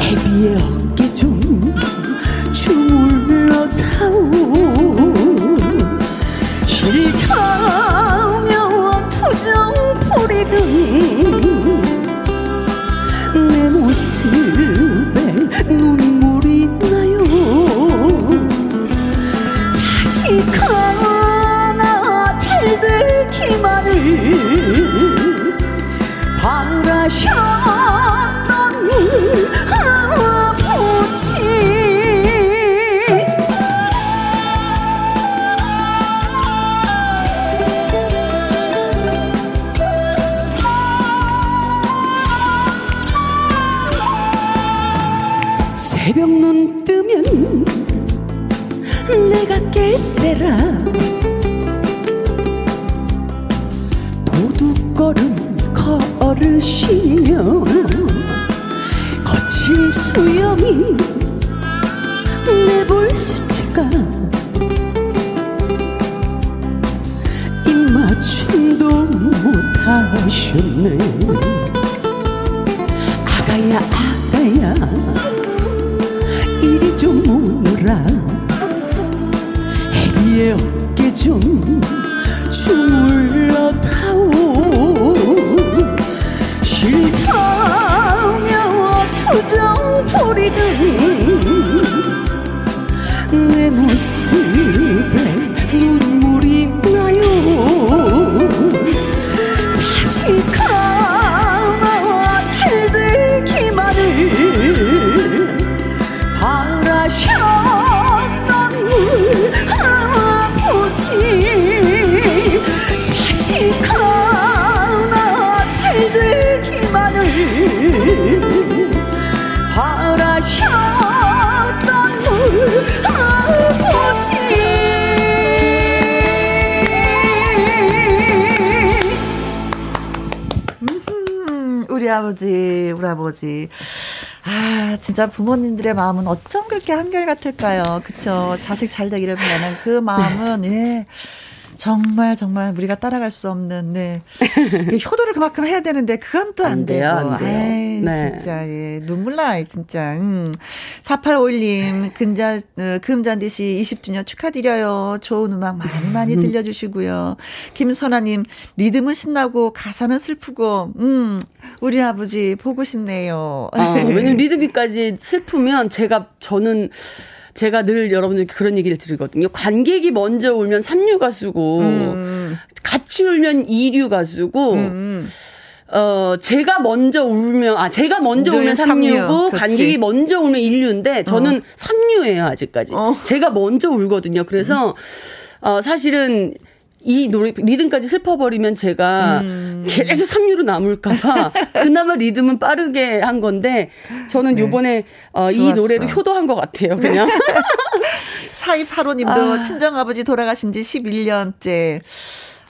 애비의 어깨 좀 주물러다오. 싫다며 투정 부리는 내 모습에 눈 깰세라. 도둑걸음 걸으시며 거친 수염이 내 볼수치가 입맞춤도 못하셨네. 아가야 아버지, 우리 아버지. 아, 진짜 부모님들의 마음은 어쩜 그렇게 한결같을까요? 그쵸. 자식 잘 되기를 바라는 그 마음은, 네. 예. 정말 정말 우리가 따라갈 수 없는 네 효도를 그만큼 해야 되는데 그건 또 안 되고 안 돼요. 에이, 네. 진짜 예 눈물 나 진짜 음. 4851님 금자 어, 금잔디 씨 20주년 축하드려요 좋은 음악 많이 많이 음. 들려 주시고요 김선아 님 리듬은 신나고 가사는 슬프고 음 우리 아버지 보고 싶네요 아, 왜냐면 [laughs] 리듬이까지 슬프면 제가 저는 제가 늘 여러분들께 그런 얘기를 드리거든요. 관객이 먼저 울면 3류 가수고, 음. 같이 울면 2류 가수고, 음. 어, 제가 먼저 울면, 아, 제가 먼저 울면 3류고, 관객이 먼저 울면 1류인데, 저는 어. 3류예요, 아직까지. 어. 제가 먼저 울거든요. 그래서, 음. 어, 사실은, 이 노래 리듬까지 슬퍼버리면 제가 음. 계속 3류로 남을까봐 [laughs] 그나마 리듬은 빠르게 한 건데 저는 네. 요번에 어, 이 노래를 효도한 것 같아요 그냥 [laughs] 4285님도 아. 친정아버지 돌아가신 지 11년째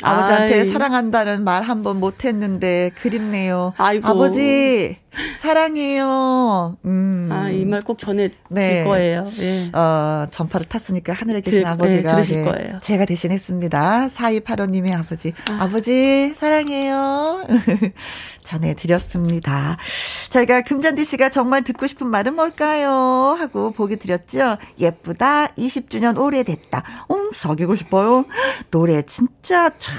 아버지한테 아이. 사랑한다는 말 한 번 못했는데 그립네요. 아이고. 아버지 사랑해요. 음. 아 이 말 꼭 전해 네. 거예요. 예. 어 전파를 탔으니까 하늘에 계신 들, 아버지가 네, 네, 거예요. 제가 대신했습니다. 4285님의 아버지 아. 아버지 사랑해요. [laughs] 전해드렸습니다. 저희가 금잔디 씨가 정말 듣고 싶은 말은 뭘까요? 하고 보기 드렸죠. 예쁘다. 20주년 오래됐다. 음, 사귀고 싶어요. 노래 진짜 참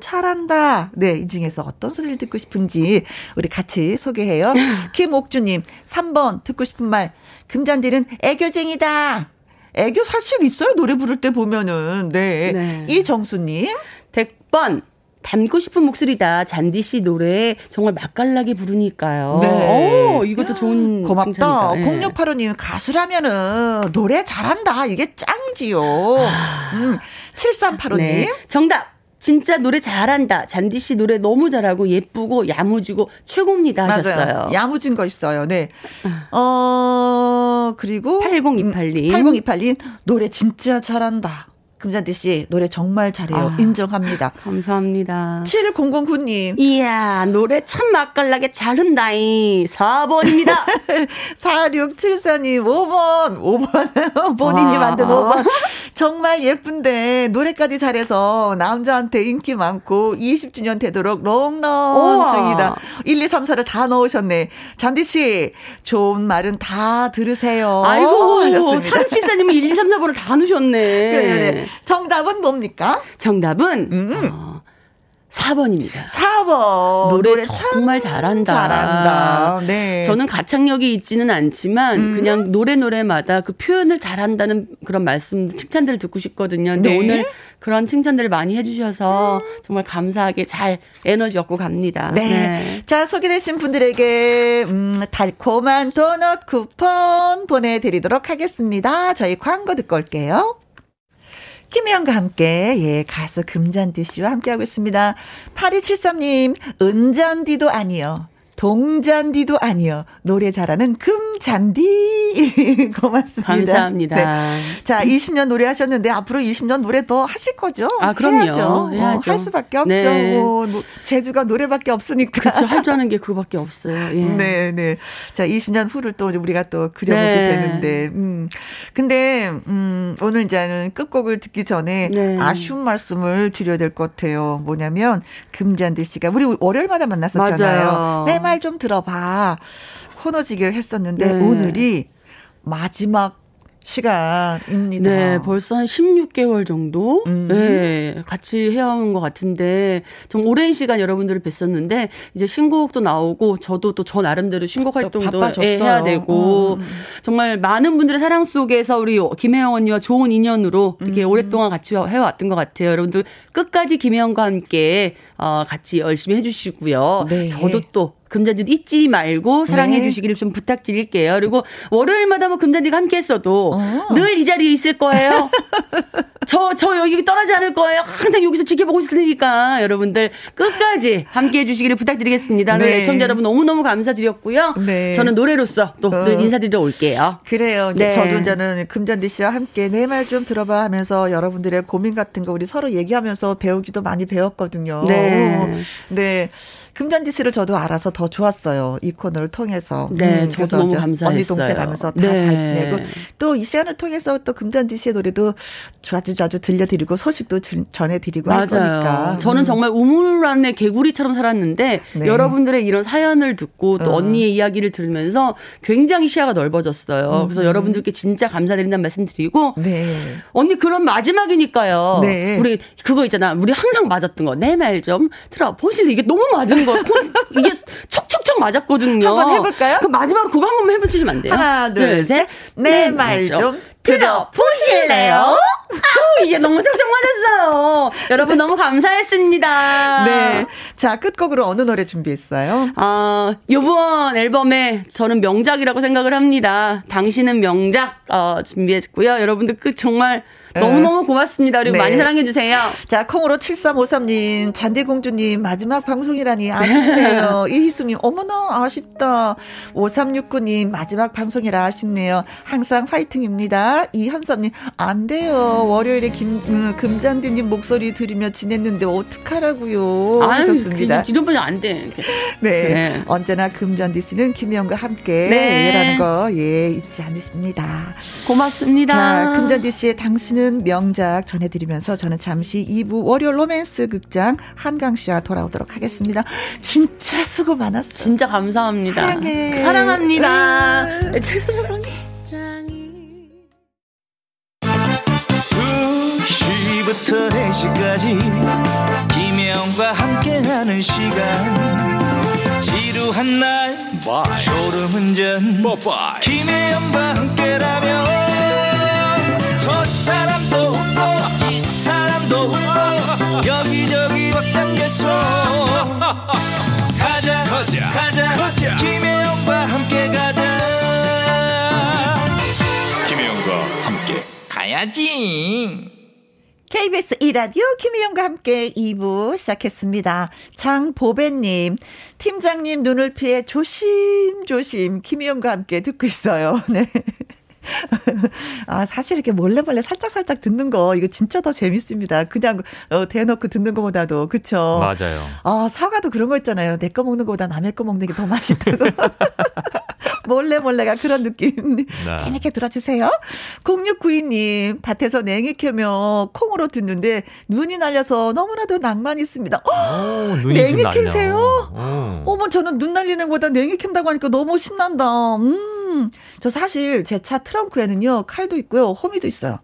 잘한다. 네, 이 중에서 어떤 소리를 듣고 싶은지 우리 같이 소개해요. [laughs] 김옥주님, 3번 듣고 싶은 말. 금잔디는 애교쟁이다. 애교 사실 있어요. 노래 부를 때 보면은. 네. 네. 이정수님. 100번. 닮고 싶은 목소리다. 잔디 씨 노래 정말 맛깔나게 부르니까요. 네. 오, 이것도 좋은 고맙다. 네. 0685님 가수라면은 노래 잘한다. 이게 짱이지요. 아. 음. 7385님. 네. 정답. 진짜 노래 잘한다. 잔디 씨 노래 너무 잘하고 예쁘고 야무지고 최고입니다 하셨어요. 맞아요. 야무진 거 있어요. 네. 아. 어, 그리고 8028님. 8028님 노래 진짜 잘한다. 금잔디 씨 노래 정말 잘해요. 아, 인정합니다. [laughs] 감사합니다. 7009님. 이야 노래 참 맛깔나게 잘 흔다이. 4번입니다. 4674님 5번. 5번. 본인이 아. 만든 5번. 정말 예쁜데 노래까지 잘해서 남자한테 인기 많고 20주년 되도록 롱런 중이다. 1, 2, 3, 4를 다 넣으셨네. 잔디 씨 좋은 말은 다 들으세요. 아이고 하셨습니다. 4674님은 1, 2, 3, 4번을 다 넣으셨네. 그래, 그래. 정답은 뭡니까? 정답은 음. 어, 4번입니다. 4번. 노래, 노래 정말 잘한다. 잘한다. 네. 저는 가창력이 있지는 않지만 음. 그냥 노래 노래마다 그 표현을 잘한다는 그런 말씀, 칭찬들을 듣고 싶거든요. 근데 네. 오늘 그런 칭찬들을 많이 해주셔서 음. 정말 감사하게 잘 에너지 얻고 갑니다. 네. 네. 자, 소개되신 분들에게 음, 달콤한 도넛 쿠폰 보내드리도록 하겠습니다. 저희 광고 듣고 올게요. 김혜영과 함께, 예, 가수 금잔디 씨와 함께하고 있습니다. 8273님, 은잔디도 아니요. 동잔디도 아니요. 노래 잘하는 금잔디. [laughs] 고맙습니다. 감사합니다. 네. 자, 20년 노래 하셨는데 앞으로 20년 노래 더 하실 거죠? 아, 그럼요. 해야죠. 해야죠. 어, 할 수밖에 없죠. 네. 뭐, 뭐, 제주가 노래밖에 없으니까. 그렇죠. 할 줄 아는 게 그거밖에 없어요. 예. 네, 네. 자, 20년 후를 또 우리가 또 그려보게 네. 되는데, 음. 근데, 음, 오늘 이제는 끝곡을 듣기 전에 네. 아쉬운 말씀을 드려야 될 것 같아요. 뭐냐면, 금잔디 씨가 우리 월요일마다 만났었잖아요. 내말 좀 들어봐. 코너지기를 했었는데, 네. 오늘이 마지막 시간입니다. 네, 벌써 한 16개월 정도? 음. 네, 같이 해온 것 같은데, 좀 오랜 시간 여러분들을 뵀었는데, 이제 신곡도 나오고, 저도 또 저 나름대로 신곡 활동도 해야 되고, 음. 정말 많은 분들의 사랑 속에서 우리 김혜영 언니와 좋은 인연으로 이렇게 음. 오랫동안 같이 해왔던 것 같아요. 여러분들 끝까지 김혜영과 함께, 어, 같이 열심히 해주시고요. 네. 저도 또 금잔디 잊지 말고 사랑해 네. 주시기를 좀 부탁드릴게요. 그리고 월요일마다 뭐 금잔디가 함께 했어도 어. 늘이 자리에 있을 거예요. [laughs] 저, 저 여기 떠나지 않을 거예요. 항상 여기서 지켜보고 있을 테니까 여러분들 끝까지 함께 해주시기를 부탁드리겠습니다. 네. 애청자 여러분 너무너무 감사드렸고요. 네. 저는 노래로서 또늘 어. 인사드리러 올게요. 그래요. 네. 저도 저는 금잔디 씨와 함께 내 말 좀 들어봐 하면서 여러분들의 고민 같은 거 우리 서로 얘기하면서 배우기도 많이 배웠거든요. 네. 네. 금잔디 씨를 저도 알아서 더더 좋았어요. 이 코너를 통해서. 네, 음, 저도 너무 감사했어요. 언니 동생 하면서 다잘 네. 지내고 또 이 시간을 통해서 또 금잔디 씨의 노래도 자주 자주 들려드리고 소식도 전해드리고 맞아요. 할 거니까. 저는 음. 정말 우물 안에 개구리처럼 살았는데 네. 여러분들의 이런 사연을 듣고 또 어. 언니의 이야기를 들으면서 굉장히 시야가 넓어졌어요. 음. 그래서 여러분들께 진짜 감사드린다는 말씀 드리고 네. 언니 그럼 마지막이니까요. 네. 우리 그거 있잖아. 우리 항상 맞았던 거. 내 말 좀 들어 보실래? 이게 너무 맞은 거. 이게 척척척 맞았거든요. 한번 해볼까요? 그 마지막으로 그거 한번 해보시면 안 돼요? 하나, 둘, 둘 셋. 내 말 좀 들어보실래요? 아우, 이게 너무 척척 맞았어요. 여러분 너무 감사했습니다. 네. 자, 끝곡으로 어느 노래 준비했어요? 어, 요번 앨범에 저는 명작이라고 생각을 합니다. 당신은 명작, 어, 준비했고요. 여러분들 그 정말 너무너무 고맙습니다. 그리고 네. 많이 사랑해주세요. 자, 콩으로 7353님, 잔디공주님, 마지막 방송이라니 아쉽네요. [laughs] 이희수님, 어머나, 아쉽다. 5369님, 마지막 방송이라 아쉽네요. 항상 화이팅입니다. 이현섭님, 안 돼요. 월요일에 김, 음, 금잔디님 목소리 들으며 지냈는데 어떡하라고요. 하셨습니다. 이런 분이 안 돼. 네. 네. 언제나 금잔디 씨는 김혜영과 함께. 네. 라는 거, 예, 잊지 않으십니다. 고맙습니다. 자, 금잔디 씨의 당신은 있는 명작 전해드리면서 저는 잠시 2부 월요 로맨스 극장 한강 씨와 돌아오도록 하겠습니다. 진짜 수고 많았어요. 진짜 감사합니다. 사랑해. 사랑합니다. 음. 2시부터 4시까지 김혜영과 함께하는 시간 지루한 날 Bye. 졸음 운전 Bye. 김혜영과 함께라면 가야지 KBS 이라디오 김희영과 함께 2부 시작했습니다. 장보배님, 팀장님 눈을 피해 조심조심 김희영과 함께 듣고 있어요. [laughs] 네. [laughs] 아, 사실 이렇게 몰래 몰래 살짝 살짝 듣는 거 이거 진짜 더 재밌습니다. 그냥 어, 대놓고 듣는 것보다도 그쵸? 맞아요. 아 사과도 그런 거 있잖아요. 내 거 먹는 거보다 남의 거 먹는 게 더 맛있다고. [laughs] 몰래 몰래가 그런 느낌. 네. 재밌게 들어주세요. 0692님 밭에서 냉이 캐며 콩으로 듣는데 눈이 날려서 너무나도 낭만 있습니다. 어, 오, 냉이 캐세요? 어머 저는 눈 날리는 것보다 냉이 캔다고 하니까 너무 신난다. 음. 음, 저 사실 제 차 트렁크에는요, 칼도 있고요, 호미도 있어요.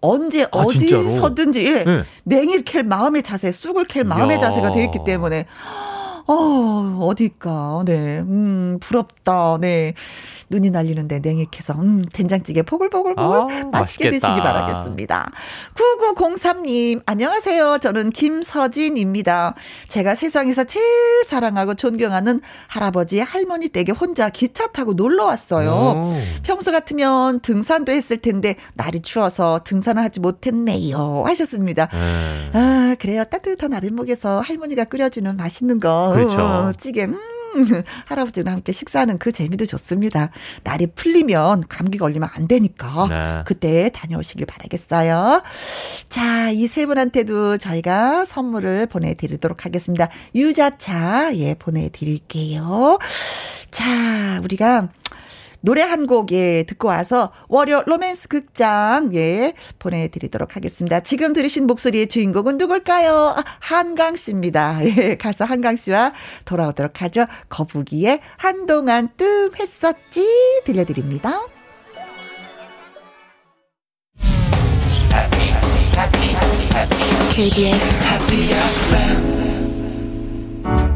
언제 아, 어디서든지 예, 네. 냉이를 캘 마음의 자세, 쑥을 캘 마음의 야. 자세가 되어 있기 때문에 어, 어딜까. 네. 음, 부럽다. 네. 눈이 날리는데 냉익해서 음, 된장찌개 포글포글포글 아, 맛있게 맛있겠다. 드시기 바라겠습니다. 9903님 안녕하세요. 저는 김서진입니다. 제가 세상에서 제일 사랑하고 존경하는 할아버지 할머니 댁에 혼자 기차 타고 놀러 왔어요. 오. 평소 같으면 등산도 했을 텐데 날이 추워서 등산을 하지 못했네요. 하셨습니다. 네. 아 그래요. 따뜻한 아랫목에서 할머니가 끓여주는 맛있는 거 그렇죠. 어, 찌개 음 할아버지랑 함께 식사하는 그 재미도 좋습니다. 날이 풀리면 감기 걸리면 안 되니까 네. 그때 다녀오시길 바라겠어요. 자, 이 세 분한테도 저희가 선물을 보내드리도록 하겠습니다. 유자차 예 보내드릴게요. 자, 우리가 노래 한 곡, 예, 듣고 와서 월요 로맨스 극장, 예, 보내드리도록 하겠습니다. 지금 들으신 목소리의 주인공은 누굴까요? 아, 한강 씨입니다. 예, 가서 한강 씨와 돌아오도록 하죠. 거북이의 한동안 뜸 했었지 들려드립니다. KBS Happy FM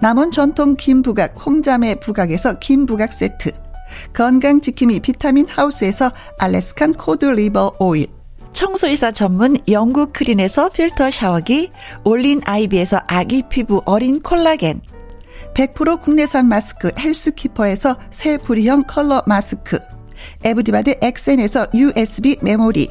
남원 전통 김부각 홍자매 부각에서 김부각 세트. 건강지킴이 비타민 하우스에서 알래스칸 코드 리버 오일. 청소이사 전문 영국 크린에서 필터 샤워기, 올린 아이비에서 아기 피부 어린 콜라겐, 100% 국내산 마스크 헬스키퍼에서 새 부리형 컬러 마스크, 에브디바드 엑센에서 USB 메모리,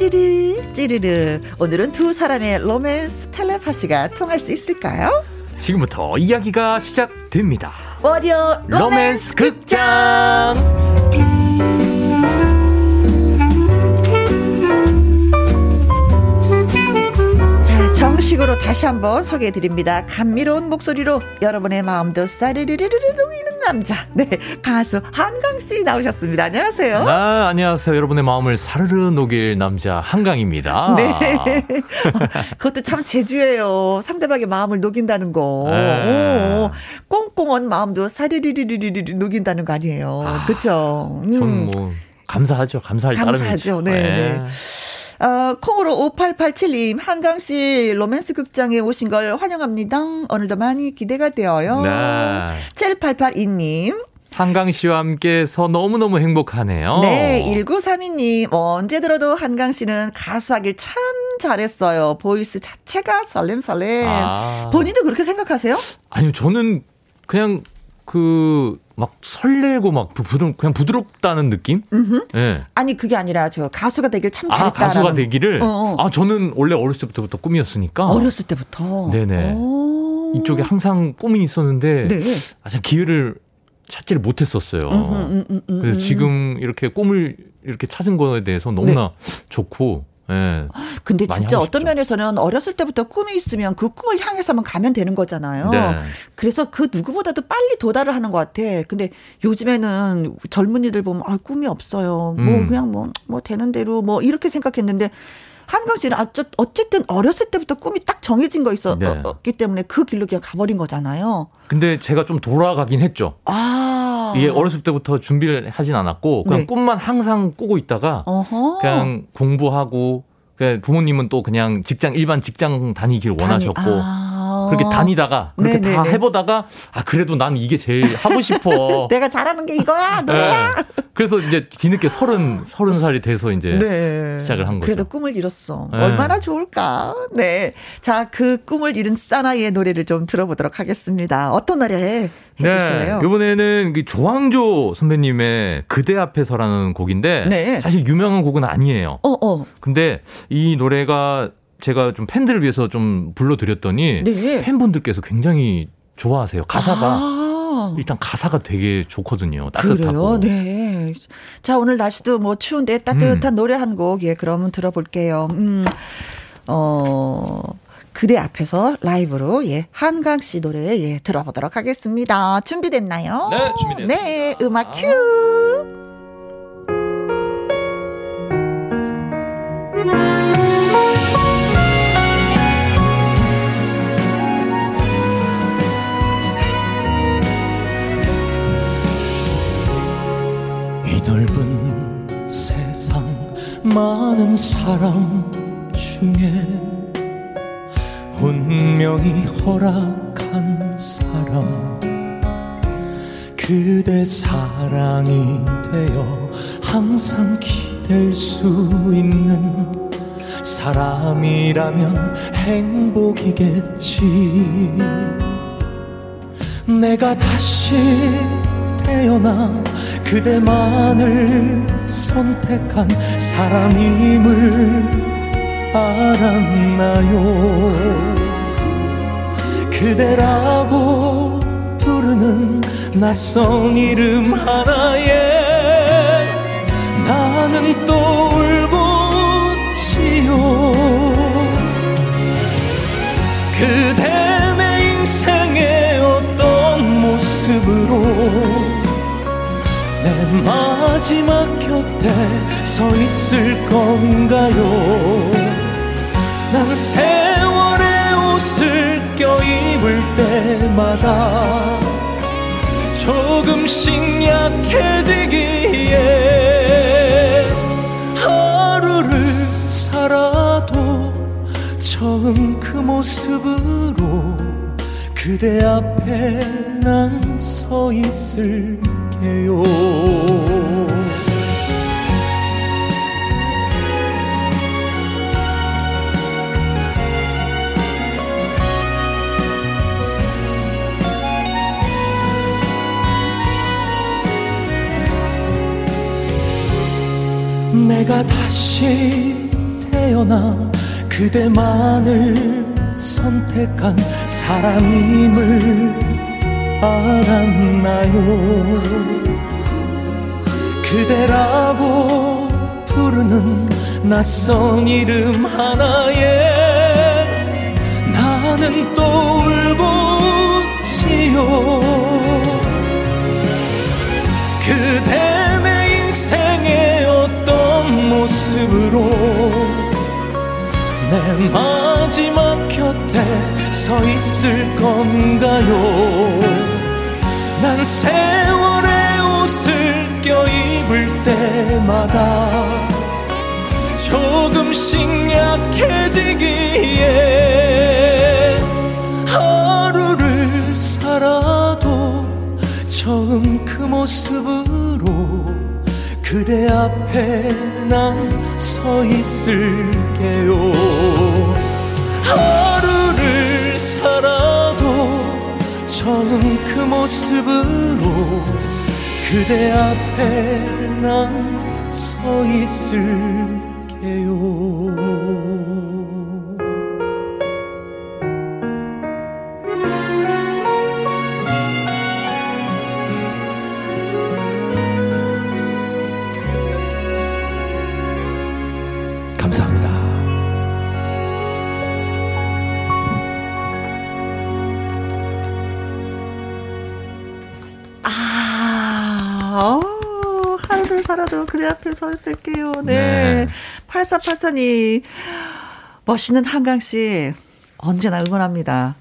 찌르르 찌르르 오늘은 두 사람의 로맨스 텔레파시가 통할 수 있을까요? 지금부터 이야기가 시작됩니다. 월요 로맨스, 로맨스 극장. 정식으로 다시 한번 소개해 드립니다. 감미로운 목소리로 여러분의 마음도 싸르르르르 녹이는 남자. 네, 가수 한강 씨 나오셨습니다. 안녕하세요. 아, 안녕하세요. 여러분의 마음을 사르르 녹일 남자 한강입니다. 네. [laughs] 그것도 참 제주예요. 상대방의 마음을 녹인다는 거. 네. 오, 꽁꽁한 마음도 사르르르르르 녹인다는 거 아니에요. 아, 그렇죠. 음. 전뭐 감사하죠. 감사할 감사하죠. 따름이죠. 네, 네. 네. 어, 콩으로 5887님, 한강씨 로맨스 극장에 오신 걸 환영합니다. 오늘도 많이 기대가 되어요. 네. 7882님. 한강 씨와 함께해서 너무너무 행복하네요. 네, 1932님. 언제 들어도 한강 씨는 가수하길 참 잘했어요. voice 자체가 설렘설렘. 아. 본인도 그렇게 생각하세요? 아니요, 저는 그냥 그, 막 설레고 막 부드럽, 그냥 부드럽다는 느낌? 예. 네. 아니, 그게 아니라 저 가수가 되길 참 잘했다. 아, 가수가 되기를? 어, 어. 아, 저는 원래 어렸을 때부터 꿈이었으니까. 어렸을 때부터? 네네. 오. 이쪽에 항상 꿈이 있었는데. 네. 아, 참 기회를 찾지를 못했었어요. 음, 음, 음, 음, 그래서 지금 이렇게 꿈을 이렇게 찾은 거에 대해서 너무나 네. 좋고, 네. 근데 진짜 어떤 면에서는 어렸을 때부터 꿈이 있으면 그 꿈을 향해서만 가면 되는 거잖아요. 네. 그래서 그 누구보다도 빨리 도달을 하는 것 같아. 근데 요즘에는 젊은이들 보면 아 꿈이 없어요. 뭐 음. 그냥 뭐뭐 뭐 되는 대로 뭐 이렇게 생각했는데 한강 씨는 어쨌든 어렸을 때부터 꿈이 딱 정해진 거 있었기 네. 때문에 그 길로 그냥 가버린 거잖아요. 근데 제가 좀 돌아가긴 했죠. 아. 이게 어렸을 때부터 준비를 하진 않았고 그냥 네. 꿈만 항상 꾸고 있다가 어허. 그냥 공부하고 그냥 부모님은 또 그냥 직장 일반 직장 다니길 원하셨고 아. 그렇게 다니다가 그렇게 네네네. 다 해보다가 아 그래도 난 이게 제일 하고 싶어. [laughs] 내가 잘하는 게 이거야 노래야. 네. 그래서 이제 뒤늦게 서른 서른 살이 돼서 이제 네. 시작을 한 거죠. 그래도 꿈을 이뤘어. 네. 얼마나 좋을까. 네. 자 그 꿈을 이룬 사나이의 노래를 좀 들어보도록 하겠습니다. 어떤 노래? 네, 이번에는 그 조항조 선배님의 그대 앞에서라는 곡인데 네. 사실 유명한 곡은 아니에요. 어, 어. 근데 이 노래가 제가 좀 팬들을 위해서 좀 불러드렸더니 네. 팬분들께서 굉장히 좋아하세요. 가사가. 아. 일단 가사가 되게 좋거든요. 따뜻하고. 그래요? 네. 자, 오늘 날씨도 뭐 추운데 따뜻한 음. 노래 한 곡, 예, 그러면 들어볼게요. 음, 어, 그대 앞에서 라이브로, 예, 한강 씨 노래, 예, 들어보도록 하겠습니다. 준비됐나요? 네, 준비됐습니다. 네, 음악 큐! 넓은 세상 많은 사람 중에 운명이 허락한 사람. 그대 사랑이 되어 항상 기댈 수 있는 사람이라면 행복이겠지. 내가 다시 태어나 그대만을 선택한 사람임을 알았나요? 그대라고 부르는 낯선 이름 하나에 나는 또 울고 지요. 그대 내 인생의 어떤 모습으로 내 마지막 곁에 서 있을 건가요? 난 세월의 옷을 껴입을 때마다 조금씩 약해지기에 하루를 살아도 처음 그 모습으로 그대 앞에 난 서 있을 게요. 내가 다시 태어나 그대만을 선택한 사람임을 알았나요? 그대라고 부르는 낯선 이름 하나에 나는 또 울고 지요. 그대 내 인생의 어떤 모습으로 내 마지막 곁에 서 있을 건가요 난 세월의 옷을 껴입을 때마다 조금씩 약해지기에 하루를 살아도 처음 그 모습으로 그대 앞에 난 서 있을게요. 하루를 살아도 처음 그 모습으로 그대 앞에 난 서 있을 8484님. 멋있는 한강 씨. 언제나 응원합니다.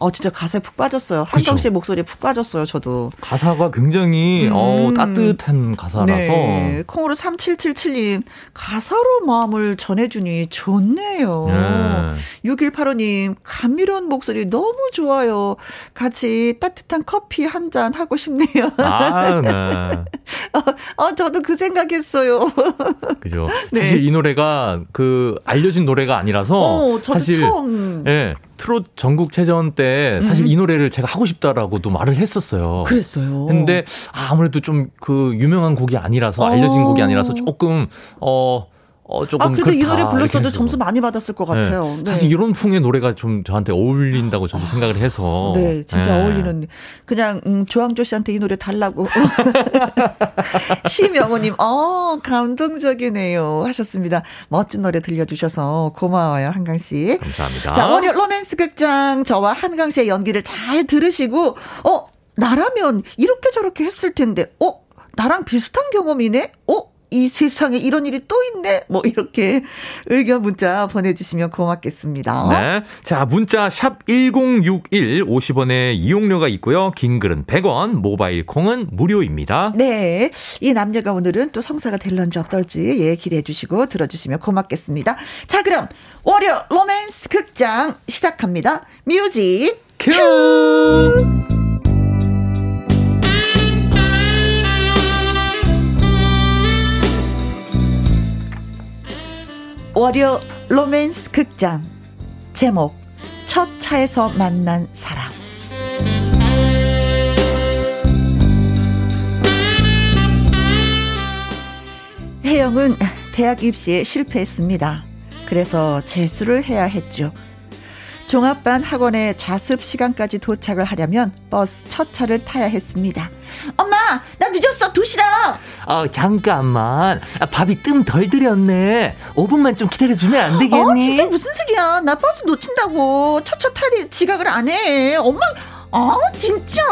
어 진짜 가사에 푹 빠졌어요. 한정 씨의 목소리에 푹 빠졌어요. 저도. 가사가 굉장히 음. 어 따뜻한 가사라서. 네. 콩으로 3777님 가사로 마음을 전해주니 좋네요. 네. 6185님 감미로운 목소리 너무 좋아요. 같이 따뜻한 커피 한 잔 하고 싶네요. 아, 네. [laughs] 어, 어, 저도 그 생각했어요. [laughs] 그죠. 네. 사실 이 노래가 그 알려진 노래가 아니라서 어, 사실 처음. 예. 트롯 전국체전 때 사실 음. 이 노래를 제가 하고 싶다라고도 말을 했었어요. 그랬어요. 근데 아무래도 좀 그 유명한 곡이 아니라서 알려진 어. 곡이 아니라서 조금 어 어, 조금 아, 그래도 이 노래 불렀어도 점수 많이 받았을 것 네. 같아요. 네. 네. 사실 이런 풍의 노래가 좀 저한테 어울린다고 저도 아, 생각을 해서. 네, 진짜 네. 어울리는. 그냥, 음, 조항조 씨한테 이 노래 달라고. [laughs] 심영호님, 어, 감동적이네요. 하셨습니다. 멋진 노래 들려주셔서 고마워요, 한강 씨. 감사합니다. 자, 월요 로맨스 극장 저와 한강 씨의 연기를 잘 들으시고, 어, 나라면 이렇게 저렇게 했을 텐데, 어, 나랑 비슷한 경험이네? 어? 이 세상에 이런 일이 또 있네. 뭐 이렇게 의견 문자 보내주시면 고맙겠습니다. 네. 자, 문자 샵 1061 50원의 이용료가 있고요. 긴 글은 100원, 모바일 콩은 무료입니다. 네. 이 남녀가 오늘은 또 성사가 될런지 어떨지 예, 기대해 주시고 들어주시면 고맙겠습니다. 자, 그럼 월요 로맨스 극장 시작합니다. music 큐! 큐! 월요 로맨스 극장 제목 첫 차에서 만난 사람 혜영은 대학 입시에 실패했습니다. 그래서 재수를 해야 했죠. 종합반 학원에 자습 시간까지 도착을 하려면 버스 첫 차를 타야 했습니다. 엄마, 나 늦었어. 도시락. 아, 어, 잠깐만. 아, 밥이 뜸 덜 들였네. 5분만 좀 기다려 주면 안 되겠니? 어, 진짜 무슨 소리야. 나 버스 놓친다고. 첫차 타리 지각을 안 해. 엄마, 아, 어, 진짜.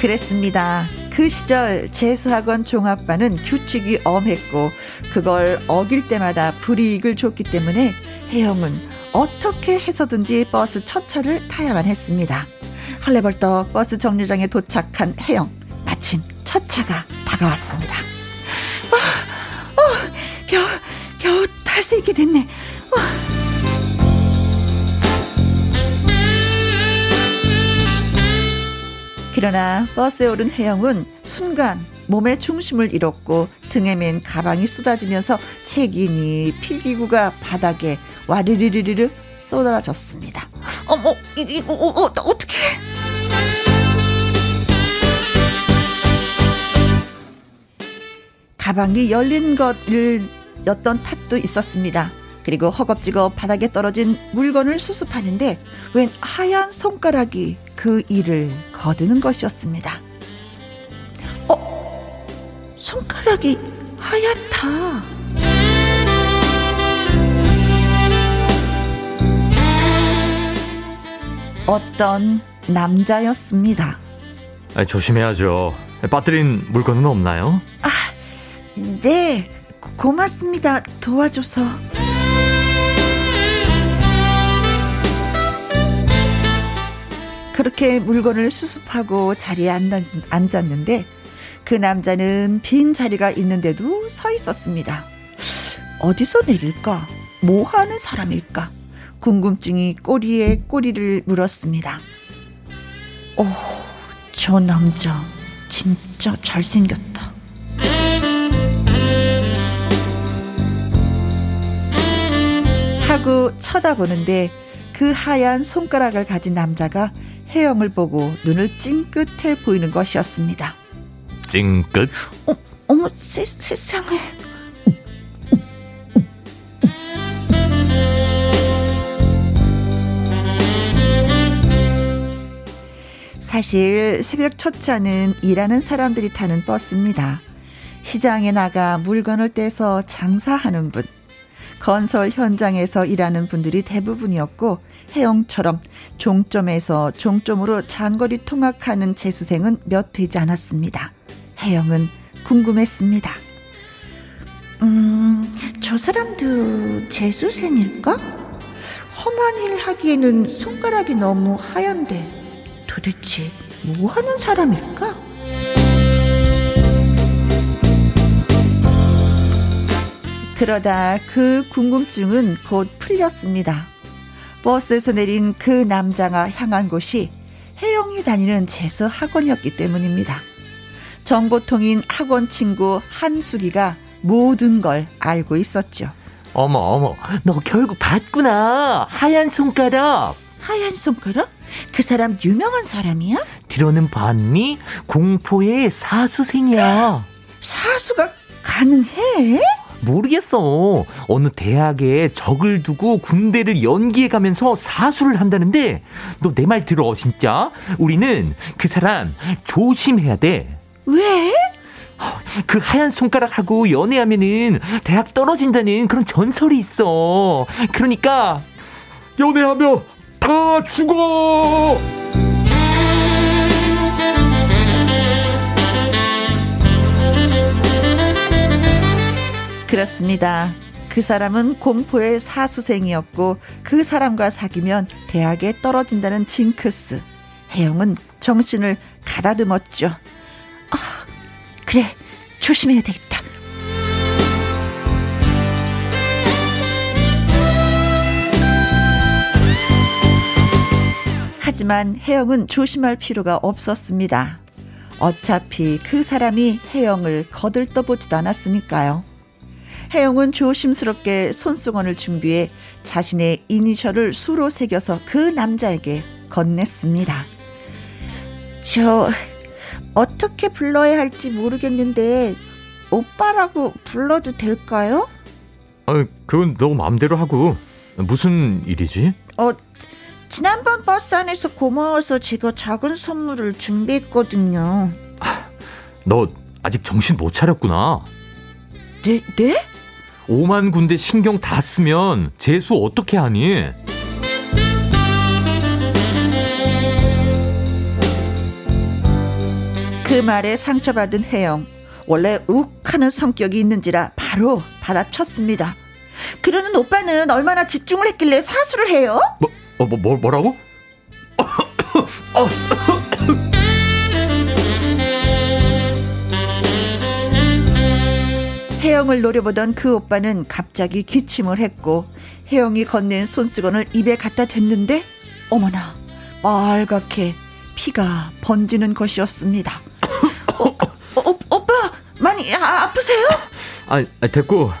그랬습니다. 그 시절 재수학원 종합반은 규칙이 엄했고 그걸 어길 때마다 불이익을 줬기 때문에 혜영은 어떻게 해서든지 버스 첫 차를 타야만 했습니다. 헐레벌떡 버스 정류장에 도착한 혜영. 마침 첫 차가 다가왔습니다. 어, 어, 겨우, 겨우 탈 수 있게 됐네. 어. 그러나 버스에 오른 혜영은 순간 몸의 중심을 잃었고 등에 맨 가방이 쏟아지면서 책이니 필기구가 바닥에 와르르르르 쏟아졌습니다. 어머, 이거, 어, 어, 어떻게? 가방이 열린 것을 였던 탓도 있었습니다. 그리고 허겁지겁 바닥에 떨어진 물건을 수습하는데 웬 하얀 손가락이 그 일을 거두는 것이었습니다. 어? 손가락이 하얗다. 어떤 남자였습니다. 아, 조심해야죠. 빠뜨린 물건은 없나요? 아, 네. 고맙습니다. 도와줘서. 그렇게 물건을 수습하고 자리에 앉았는데 그 남자는 빈 자리가 있는데도 서 있었습니다. 어디서 내릴까? 뭐 하는 사람일까? 궁금증이 꼬리에 꼬리를 물었습니다. 오, 저 남자 진짜 잘생겼다. 하고 쳐다보는데 그 하얀 손가락을 가진 남자가 혜영을 보고 눈을 찡긋해 보이는 것이었습니다. 찡긋? 어, 어머 세, 세상에. 사실 새벽 첫 차는 일하는 사람들이 타는 버스입니다. 시장에 나가 물건을 떼서 장사하는 분, 건설 현장에서 일하는 분들이 대부분이었고 해영처럼 종점에서 종점으로 장거리 통학하는 재수생은 몇 되지 않았습니다. 해영은 궁금했습니다. 음, 저 사람도 재수생일까? 험한 일 하기에는 손가락이 너무 하얀데 도대체 뭐 하는 사람일까? 그러다 그 궁금증은 곧 풀렸습니다. 버스에서 내린 그 남자가 향한 곳이 혜영이 다니는 재수 학원이었기 때문입니다. 정보통인 학원 친구 한수기가 모든 걸 알고 있었죠. 어머 어머 너 결국 봤구나 하얀 손가락 하얀 손가락? 그 사람 유명한 사람이야? 들어는 봤니? 공포의 사수생이야 사수가 가능해? 모르겠어. 어느 대학에 적을 두고 군대를 연기해 가면서 사수를 한다는데 너 내 말 들어 진짜. 우리는 그 사람 조심해야 돼. 왜? 그 하얀 손가락하고 연애하면은 대학 떨어진다는 그런 전설이 있어. 그러니까 연애하면 다 죽어. 그렇습니다. 그 사람은 공포의 사수생이었고 그 사람과 사귀면 대학에 떨어진다는 징크스. 혜영은 정신을 가다듬었죠. 아, 그래. 조심해야 되겠다. 하지만 혜영은 조심할 필요가 없었습니다. 어차피 그 사람이 혜영을 거들떠보지도 않았으니까요. 혜영은 조심스럽게 손수건을 준비해 자신의 이니셜을 수로 새겨서 그 남자에게 건넸습니다. 저 어떻게 불러야 할지 모르겠는데 오빠라고 불러도 될까요? 아, 그건 너 마음대로 하고 무슨 일이지? 어, 지난번 버스 안에서 고마워서 제가 작은 선물을 준비했거든요. 너 아직 정신 못 차렸구나. 네, 네? 5만 군데 신경 다 쓰면 재수 어떻게 하니? 그 말에 상처받은 혜영. 원래 욱 하는 성격이 있는지라 바로 받아쳤습니다. 그러는 오빠는 얼마나 집중을 했길래 사수를 해요? 뭐, 어, 뭐, 뭐 뭐라고? [laughs] 혜영을 노려보던 그 오빠는 갑자기 기침을 했고 혜영이 건넨 손수건을 입에 갖다 댔는데 어머나 빨갛게 피가 번지는 것이었습니다. 어, 어, 오빠 많이 아, 아프세요? 아, 됐고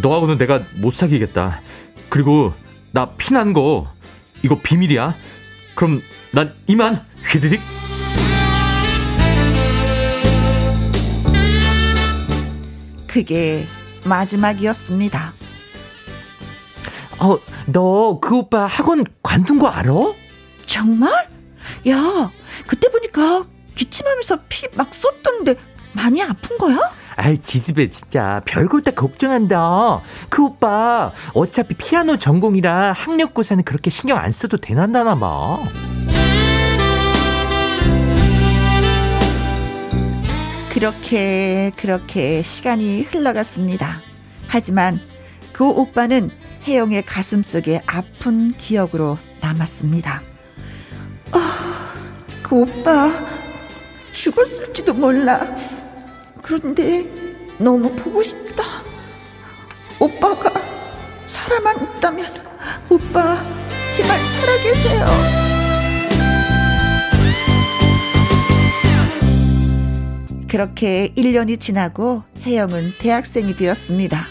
너하고는 내가 못 사귀겠다. 그리고 나 피난 거 이거 비밀이야. 그럼 난 이만 휘리릭. 그게 마지막이었습니다. 어, 너 그 오빠 학원 관둔 거 알아? 정말? 야, 그때 보니까 기침하면서 피 막 쏟던데 많이 아픈 거야? 아이 지집애 진짜 별걸 다 걱정한다. 그 오빠 어차피 피아노 전공이라 학력고사는 그렇게 신경 안 써도 되난다나 봐. 그렇게 그렇게 시간이 흘러갔습니다. 하지만 그 오빠는 혜영의 가슴 속에 아픈 기억으로 남았습니다. 아, 그 오빠 죽었을지도 몰라. 그런데 너무 보고 싶다. 오빠가 살아만 있다면 오빠 제발 살아계세요. 그렇게 1년이 지나고 혜영은 대학생이 되었습니다.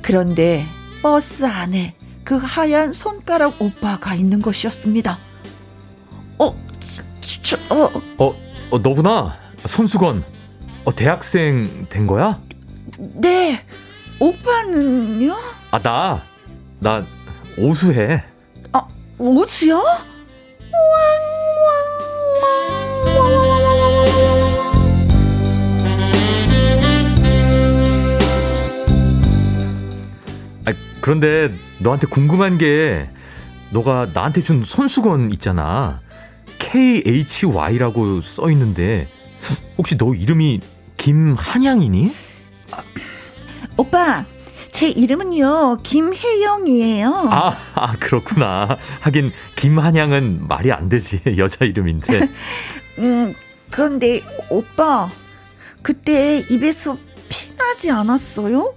그런데 버스 안에 그 하얀 손가락 오빠가 있는 것이었습니다. 어, 저, 어, 어, 어 너구나. 손수건. 어, 대학생 된 거야? 네. 오빠는요? 아, 나, 나 오수해. 아, 오수요? 아, 그런데 너한테 궁금한 게 너가 나한테 준 손수건 있잖아. KHY라고 써 있는데 혹시 너 이름이 김한양이니? 아, 오빠, 제 이름은요, 김혜영이에요. 아, 아, 그렇구나. 하긴, 김한양은 말이 안 되지. [laughs] 여자 이름인데. [laughs] 음, 그런데, 오빠, 그때 입에서 피 나지 않았어요?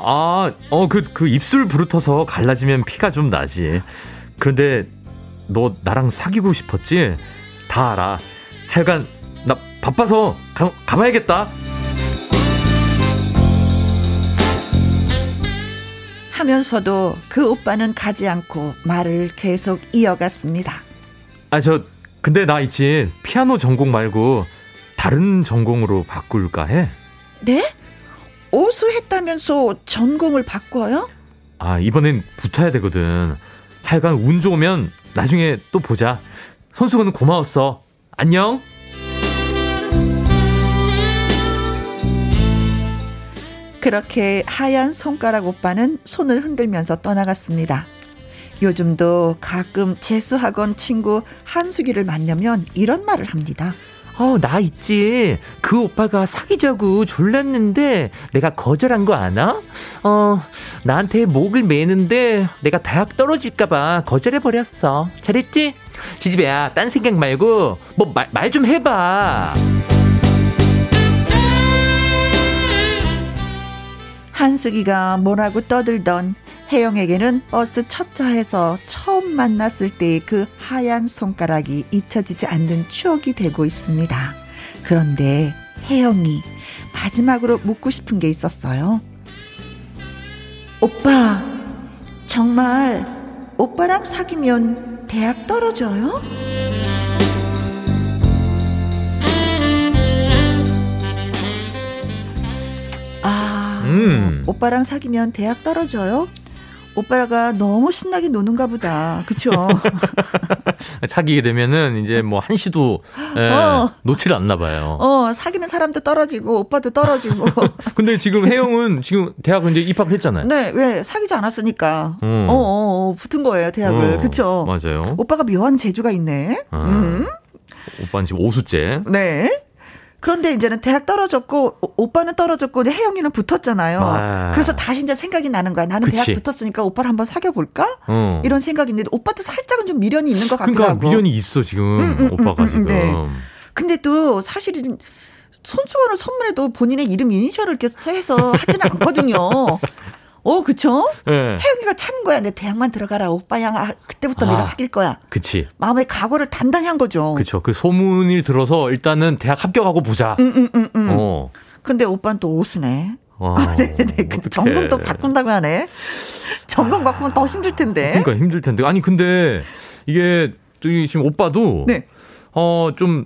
아, 어, 그, 그 입술 부르터서 갈라지면 피가 좀 나지. 그런데, 너 나랑 사귀고 싶었지? 다 알아. 하여간, 나 바빠서 가, 가봐야겠다. 하면서도 그 오빠는 가지 않고 말을 계속 이어갔습니다. 아, 저, 근데 나 있지. 피아노 전공 말고 다른 전공으로 바꿀까 해. 네? 오수했다면서 전공을 바꿔요? 아, 이번엔 붙어야 되거든. 하여간 운 좋으면 나중에 또 보자. 선수는 고마웠어. 안녕. 그렇게 하얀 손가락 오빠는 손을 흔들면서 떠나갔습니다. 요즘도 가끔 재수학원 친구 한수기를 만나면 이런 말을 합니다. 어, 나 있지. 그 오빠가 사귀자고 졸랐는데 내가 거절한 거 아나? 어, 나한테 목을 매는데 내가 대학 떨어질까봐 거절해버렸어. 잘했지? 지지배야, 딴 생각 말고 뭐말좀 해봐. 한숙이가 뭐라고 떠들던 혜영에게는 버스 첫 차에서 처음 만났을 때의 그 하얀 손가락이 잊혀지지 않는 추억이 되고 있습니다. 그런데 혜영이 마지막으로 묻고 싶은 게 있었어요. 오빠, 정말 오빠랑 사귀면 대학 떨어져요? 음. 오빠랑 사귀면 대학 떨어져요? 오빠가 너무 신나게 노는가 보다. 그쵸? [laughs] 사귀게 되면은 이제 뭐 한시도 예, 어. 놓질 않나 봐요. 어, 사귀는 사람도 떨어지고 오빠도 떨어지고. [laughs] 근데 지금 혜영은 지금 대학 이제 입학을 했잖아요. 네, 왜 사귀지 않았으니까. 음. 어, 어, 어, 붙은 거예요, 대학을. 어, 그쵸? 맞아요. 오빠가 묘한 재주가 있네. 아, 음. 오빠는 지금 오수째. 네. 그런데 이제는 대학 떨어졌고 오빠는 떨어졌고 혜영이는 붙었잖아요. 아. 그래서 다시 이제 생각이 나는 거야. 나는 그치. 대학 붙었으니까 오빠를 한번 사귀어 볼까? 어. 이런 생각인데 오빠도 살짝은 좀 미련이 있는 것 같기도 그러니까 하고. 미련이 있어 지금 음, 음, 음 오빠가 음, 음, 지금. 네. 근데 또 사실은 손수건을 선물해도 본인의 이름 이니셜을 이렇게 해서 하지는 않거든요. [laughs] 어, 그쵸? 네. 혜영이가 참은 거야. 내 대학만 들어가라. 오빠야. 아, 그때부터 아, 내가 사귈 거야. 그치. 마음의 각오를 단단히 한 거죠. 그쵸. 그 소문이 들어서 일단은 대학 합격하고 보자. 음, 음, 음, 음. 어. 근데 오빠는 또 오수네. 와, 아, [laughs] 네, 네. 그 전공도 바꾼다고 하네. 전공 아, 바꾸면 더 힘들 텐데. 그러니까 힘들 텐데. 아니, 근데 이게 지금 오빠도. 네. 어, 좀,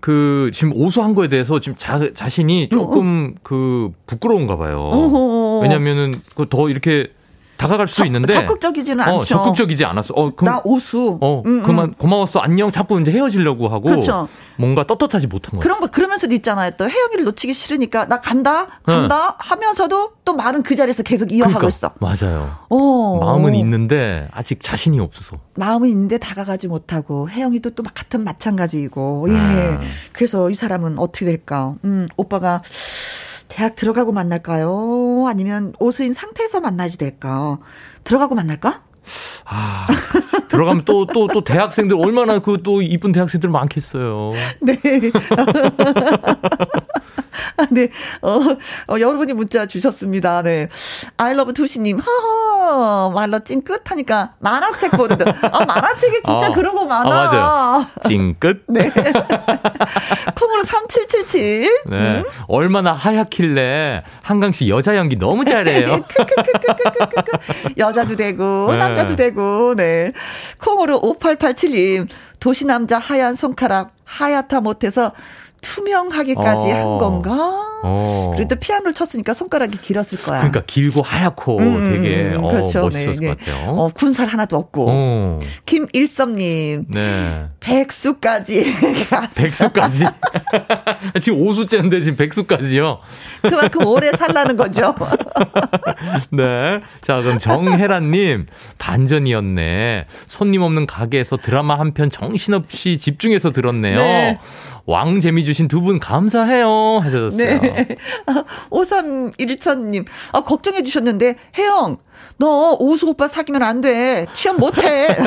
그, 지금 오수한 거에 대해서 지금 자, 자신이 조금 어, 어. 그 부끄러운가 봐요. 어허. 왜냐면은 그더 이렇게 다가갈 수 적, 있는데 적극적이지는 어, 않죠. 적극적이지 않았어. 어, 그럼, 나 오수. 어, 음, 그만 음. 고마웠어. 안녕. 자꾸 이제 헤어지려고 하고 그렇죠. 뭔가 떳떳하지 못한 거. 그런 거 그러면서도 있잖아요. 또 혜영이를 놓치기 싫으니까 나 간다, 간다 네. 하면서도 또 말은 그 자리에서 계속 이어가고 그러니까, 있어. 맞아요. 어. 마음은 있는데 아직 자신이 없어서. 마음은 있는데 다가가지 못하고 혜영이도 또 같은 마찬가지이고. 예. 아. 그래서 이 사람은 어떻게 될까? 음, 오빠가 대학 들어가고 만날까요? 아니면 오수인 상태에서 만나지 될까? 들어가고 만날까? 아, 들어가면 또, 또, 또 대학생들, 얼마나 그 또 이쁜 대학생들 많겠어요. [laughs] 네. [laughs] 네. 어, 어, 여러분이 문자 주셨습니다. 네. 아이러브 투시님, 허허, 말로 찡긋 하니까 만화책 보는데. 아, 만화책이 진짜 어, 그런 거 많아. 아, 맞아요. 찡긋? [laughs] 네. 콩으로 3777. 네. 음? 얼마나 하얗길래 한강 씨 여자 연기 너무 잘해요. [laughs] 여자도 되고, 네. 남자도 되고, 네. 콩으로 5887님, 도시남자 하얀 손가락, 하얗다 못해서 투명하게까지 어. 한 건가? 어. 그래도 피아노를 쳤으니까 손가락이 길었을 거야. 그러니까 길고 하얗고 음, 되게 어, 그렇죠. 멋있었을 네, 네. 것 같아요. 어, 군살 하나도 없고. 어. 김일섭님. 네. 백수까지. [laughs] 백수까지? [laughs] 지금 오수째인데 지금 백수까지요? 그만큼 오래 살라는 거죠. [laughs] 네. 자, 그럼 정혜란님. 반전이었네. 손님 없는 가게에서 드라마 한 편 정신없이 집중해서 들었네요. 네. 왕 재미 주신 두 분 감사해요 하셨어요. 네. [laughs] 5317님, 아, 걱정해 주셨는데, 혜영, 너 오수 오빠 사귀면 안 돼. 취업 못 해. [laughs]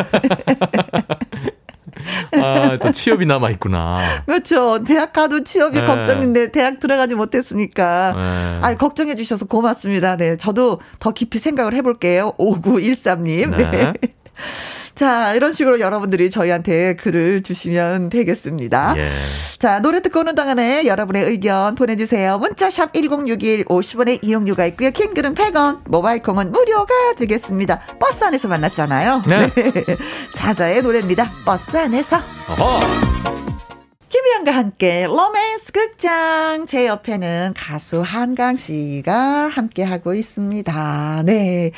아, 또 취업이 남아있구나. 그렇죠. 대학 가도 취업이 네. 걱정인데, 대학 들어가지 못했으니까. 네. 아, 걱정해 주셔서 고맙습니다. 네. 저도 더 깊이 생각을 해볼게요. 5913님. 네. 네. 자, 이런 식으로 여러분들이 저희한테 글을 주시면 되겠습니다. 예. 자, 노래 듣고 오는 동안에 여러분의 의견 보내주세요. 문자샵 1061 50원의 이용료가 있고요. 긴 글은 100원, 모바일 콩은 무료가 되겠습니다. 버스 안에서 만났잖아요. 네. 네. [laughs] 자자의 노래입니다. 버스 안에서. 어허. 김희영과 함께 로맨스 극장 제 옆에는 가수 한강 씨가 함께 하고 있습니다. 네.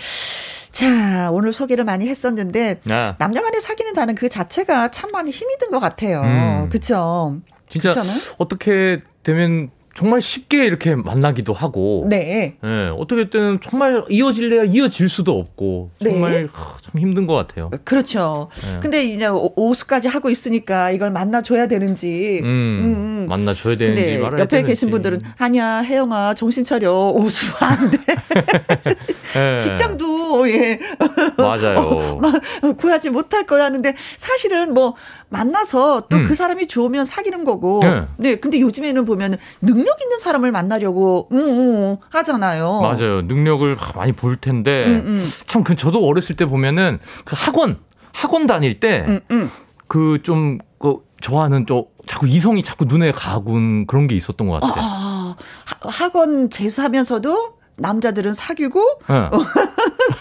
자, 오늘 소개를 많이 했었는데 아. 남녀 간에 사귀는다는 그 자체가 참 많이 힘이 든 것 같아요. 음. 그렇죠? 진짜 그렇잖아요? 어떻게 되면 정말 쉽게 이렇게 만나기도 하고. 네. 네. 어떻게 때는 정말 이어질래야 이어질 수도 없고. 정말 네. 참 힘든 것 같아요. 그렇죠. 네. 근데 이제 오수까지 하고 있으니까 이걸 만나줘야 되는지. 음, 음, 음. 만나줘야 되는지 말아야 옆에 되는지. 계신 분들은 아니야, 혜영아, 정신 차려. 오수 안 돼. 네. [laughs] 직장도, 예. 맞아요. [laughs] 어, 구하지 못할 거야 하는데 사실은 뭐 만나서 또그 음. 사람이 좋으면 사귀는 거고. 네. 네. 근데 요즘에는 보면 능력 있는 사람을 만나려고 음, 음, 하잖아요. 맞아요. 능력을 많이 볼 텐데 음, 음. 참그 저도 어렸을 때 보면은 그 학원 학원 다닐 때 그좀 그 좋아하는 또 자꾸 이성이 자꾸 눈에 가군 그런 게 있었던 것 같아요. 아, 학원 재수하면서도 남자들은 사귀고 네.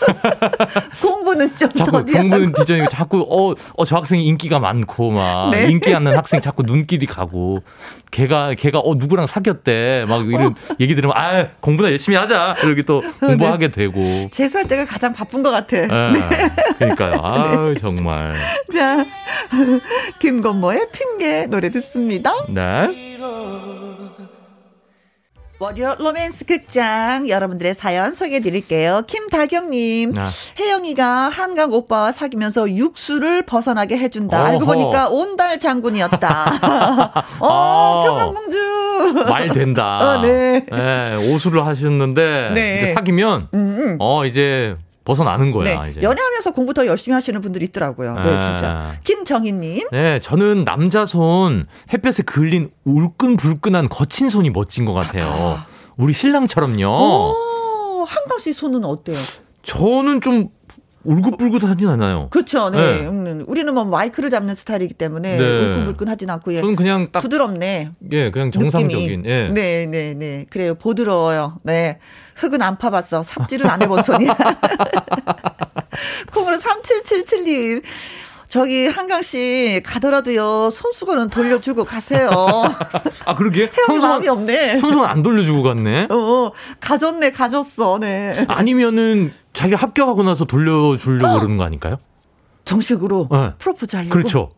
[laughs] 공부는 좀 자꾸 공부는 비전이고 자꾸 어 어 저 학생이 인기가 많고 막 네. 인기 있는 학생 자꾸 눈길이 가고 걔가 걔가 어 누구랑 사귀었대 막 이런 어. 얘기 들으면 아 공부나 열심히 하자 이렇게 또 네. 공부하게 네. 되고 재수할 때가 가장 바쁜 것 같아. 네. 네. 그러니까요. 아 [laughs] 네. 정말. 자 [laughs] 김건모의 핑계 노래 듣습니다. 네. 월요 로맨스 극장 여러분들의 사연 소개해 드릴게요. 김다경님, 아. 혜영이가 한강 오빠와 사귀면서 육수를 벗어나게 해준다. 어허. 알고 보니까 온달 장군이었다. [laughs] 어, 아. 평강공주. 말 된다. 어, 네. 네. 오수를 하셨는데 네. 이제 사귀면 음, 음. 어 이제 벗어나는 거야. 네. 이제. 연애하면서 공부 더 열심히 하시는 분들이 있더라고요. 네, 네. 진짜. 김정희님. 네, 저는 남자 손 햇볕에 그을린 울끈불끈한 거친 손이 멋진 것 같아요. 아. 우리 신랑처럼요. 오, 한강 씨 손은 어때요? 저는 좀 울긋불긋 하진 않아요. 그렇죠. 네. 네. 음, 우리는 뭐 마이크를 잡는 스타일이기 때문에 네. 울긋불긋 하진 않고 예. 저는 그냥 딱 부드럽네. 예, 그냥 정상적인. 예. 네, 네, 네. 그래요. 부드러워요. 네. 흙은 안 파봤어. 삽질은 안 해본 손이야. [laughs] [laughs] 콩으로 3777님. 저기 한강 씨 가더라도요 손수건은 돌려주고 가세요. [laughs] 아 그러게? [laughs] 헤어 마음이 없네. 손수건 안 돌려주고 갔네. [laughs] 어 가졌네 가졌어. 네. 아니면은 자기 합격하고 나서 돌려주려고 어. 그러는 거 아닐까요? 정식으로 네. 프로포즈 하려고. 그렇죠.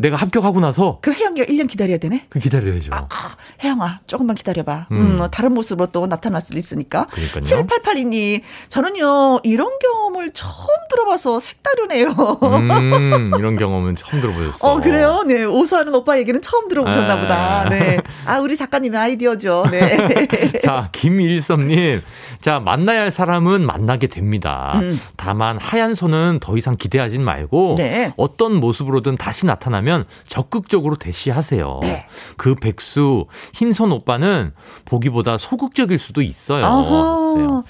내가 합격하고 나서 그 혜영이가 1년 기다려야 되네. 그 기다려야죠. 아, 아, 혜영아, 조금만 기다려봐. 음. 음. 뭐 다른 모습으로 또 나타날 수도 있으니까. 그러니까요. 7882님, 저는요 이런 경험을 처음 들어봐서 색다르네요. 음, [laughs] 이런 경험은 처음 들어보셨어. 어 그래요? 네, 오수하는 오빠 얘기는 처음 들어보셨나 네. 보다. 네. 아 우리 작가님의 아이디어죠. 네. [laughs] 자 김일섭님, 자 만나야 할 사람은 만나게 됩니다. 음. 다만 하얀 손은 더 이상 기대하진 말고 네. 어떤 모습으로든 다시 나타나면 적극적으로 대시하세요. 네. 그 백수 흰손 오빠는 보기보다 소극적일 수도 있어요. 아하,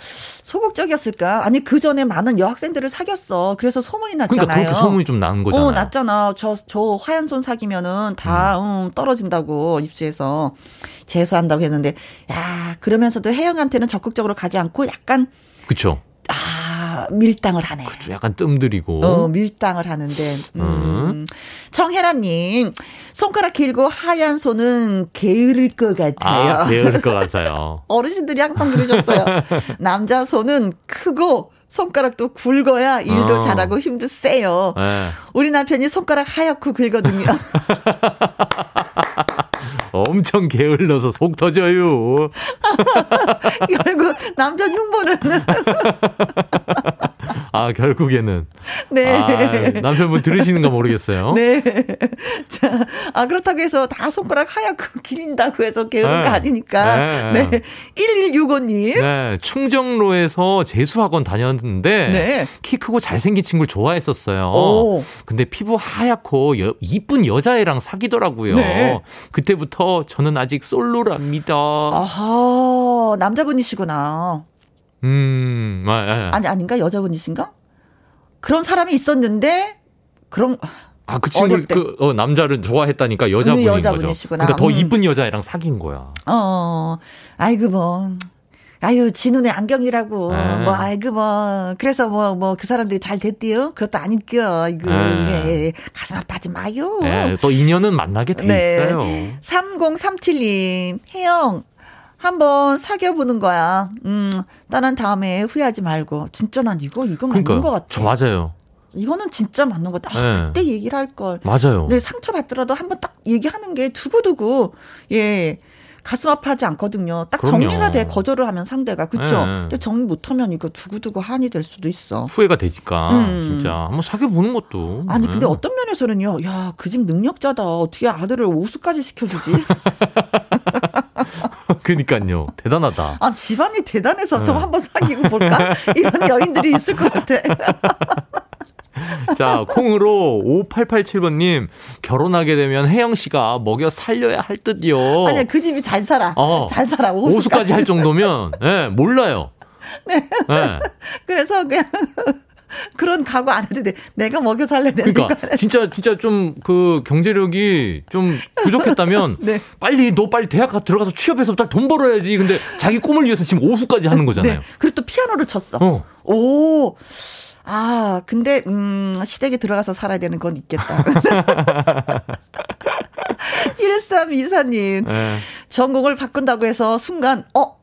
소극적이었을까? 아니 그 전에 많은 여학생들을 사귀었어. 그래서 소문이 났잖아요. 그러니까 그렇게 소문이 좀 난 거잖아요. 어, 났잖아. 저 저 하얀 손 사귀면은 다 음. 음, 떨어진다고 입시에서 재수한다고 했는데 야 그러면서도 혜영한테는 적극적으로 가지 않고 약간 그렇죠. 아, 밀당을 하네. 그렇죠. 약간 뜸들이고. 어, 밀당을 하는데. 음. 음. 정혜라님, 손가락 길고 하얀 손은 게으를 것 같아요. 아, 게으를 것 [laughs] 같아요. 어르신들이 항상 그러셨어요. [laughs] 남자 손은 크고 손가락도 굵어야 일도 어. 잘하고 힘도 세요. 네. 우리 남편이 손가락 하얗고 굵거든요. [laughs] 엄청 게을러서 속 터져요. [laughs] 결국 남편 흉보는. [laughs] [laughs] 아, 결국에는. 네. 아, 남편분 들으시는가 모르겠어요. [laughs] 네. [laughs] 자, 아, 그렇다고 해서 다 손가락 하얗고 기린다고 해서 게으른 네. 거 아니니까. 네. 네. 1165님. 네. 충정로에서 재수학원 다녔는데. 네. 키 크고 잘생긴 친구를 좋아했었어요. 오. 근데 피부 하얗고 여, 이쁜 여자애랑 사귀더라고요. 네. 그때부터 저는 아직 솔로랍니다. 아하, 남자분이시구나. 음, 아, 아. 아니 아닌가 여자분이신가? 그런 사람이 있었는데 그런 아, 그 친구를 그 어, 남자를 좋아했다니까 여자분인 여자분이시구나. 거죠. 그러니까 더 음. 이쁜 여자애랑 사귄 거야. 어, 아이고 뭐. 아유, 지 눈에 안경이라고. 아. 뭐, 아이고, 뭐. 그래서 뭐, 뭐, 그 사람들이 잘 됐대요? 그것도 아닐겨. 이거, 아. 예, 가슴 아파하지 마요. 예, 또 인연은 만나게 돼 네. 있어요. 3037님, 혜영, 한번 사귀어보는 거야. 음, 떠난 다음에 후회하지 말고. 진짜 난 이거, 이거 맞는 그러니까, 것 같아. 저 맞아요. 이거는 진짜 맞는 것 같아. 아, 네. 그때 얘기를 할 걸. 맞아요. 네, 상처 받더라도 한번 딱 얘기하는 게 두고두고, 예. 가슴 아파하지 않거든요. 딱 그럼요. 정리가 돼 거절을 하면 상대가 그렇죠. 네. 근데 정리 못하면 이거 두고두고 한이 될 수도 있어. 후회가 되니까 음. 진짜 한번 사귀어 보는 것도. 아니 네. 근데 어떤 면에서는요. 야 그 집 능력자다. 어떻게 아들을 오수까지 시켜주지? [laughs] [laughs] 그니까요. 대단하다. 아 집안이 대단해서 네. 좀 한번 사귀고 볼까? [laughs] 이런 여인들이 있을 것 같아. [laughs] 자, 콩으로 5887번님, 결혼하게 되면 혜영 씨가 먹여 살려야 할 듯요. 아니야, 그 집이 잘 살아. 어. 잘 살아. 오수까지, 오수까지 할 정도면, 예, 네, 몰라요. 네. 네. 그래서 그냥. [laughs] 그런 각오 안 해도 돼. 내가 먹여 살려야 되니까. 그러니까 진짜 진짜 좀 그 경제력이 좀 부족했다면 [laughs] 네. 빨리 너 빨리 대학 들어가서 취업해서 돈 벌어야지. 근데 자기 꿈을 위해서 지금 오수까지 하는 거잖아요. 네. 그리고 또 피아노를 쳤어. 어. 오. 아, 근데, 음, 시댁에 들어가서 살아야 되는 건 있겠다. [laughs] 1324님. 네. 전공을 바꾼다고 해서 순간, 어,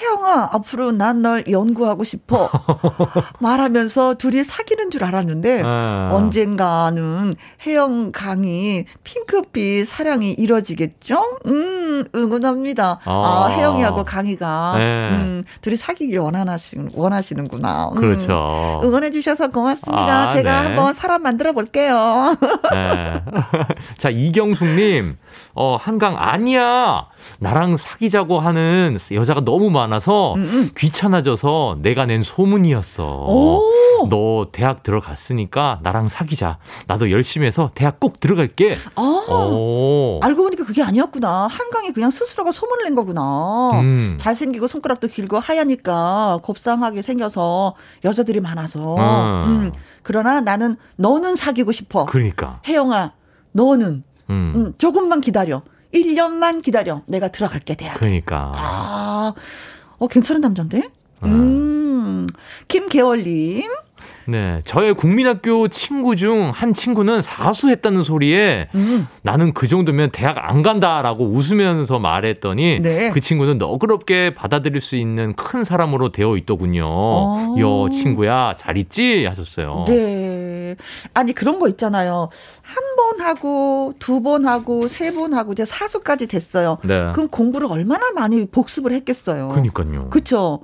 혜영아, 앞으로 난 널 연구하고 싶어. [laughs] 말하면서 둘이 사귀는 줄 알았는데, 아. 언젠가는 혜영 강이 핑크빛 사랑이 이뤄지겠죠? 음, 응원합니다. 아, 아 혜영이하고 강이가, 네. 음, 둘이 사귀기를 원하시는, 원하시는구나. 음, 그렇죠. 응원해주셔서 고맙습니다. 아, 제가 네. 한번 사람 만들어 볼게요. 네. [laughs] 자, 이경숙님. 어, 한강 아니야. 나랑 사귀자고 하는 여자가 너무 많아서 음음. 음. 귀찮아져서 내가 낸 소문이었어. 오. 너 대학 들어갔으니까 나랑 사귀자. 나도 열심히 해서 대학 꼭 들어갈게. 아, 알고 보니까 그게 아니었구나. 한강이 그냥 스스로가 소문을 낸 거구나. 음. 잘생기고 손가락도 길고 하얘니까 곱상하게 생겨서 여자들이 많아서. 음. 음. 그러나 나는 너는 사귀고 싶어. 그러니까. 혜영아, 너는 음. 음, 조금만 기다려. 1년만 기다려. 내가 들어갈게, 대학. 그러니까. 아, 어, 괜찮은 남잔데? 음. 김계월님. 네. 저의 국민학교 친구 중 한 친구는 사수했다는 소리에 음. 나는 그 정도면 대학 안 간다라고 웃으면서 말했더니 네. 그 친구는 너그럽게 받아들일 수 있는 큰 사람으로 되어 있더군요. 어. 여 친구야 잘 있지 하셨어요. 네. 아니 그런 거 있잖아요. 한 번 하고 두 번 하고 세 번 하고 이제 사수까지 됐어요. 네. 그럼 공부를 얼마나 많이 복습을 했겠어요. 그러니까요. 그렇죠.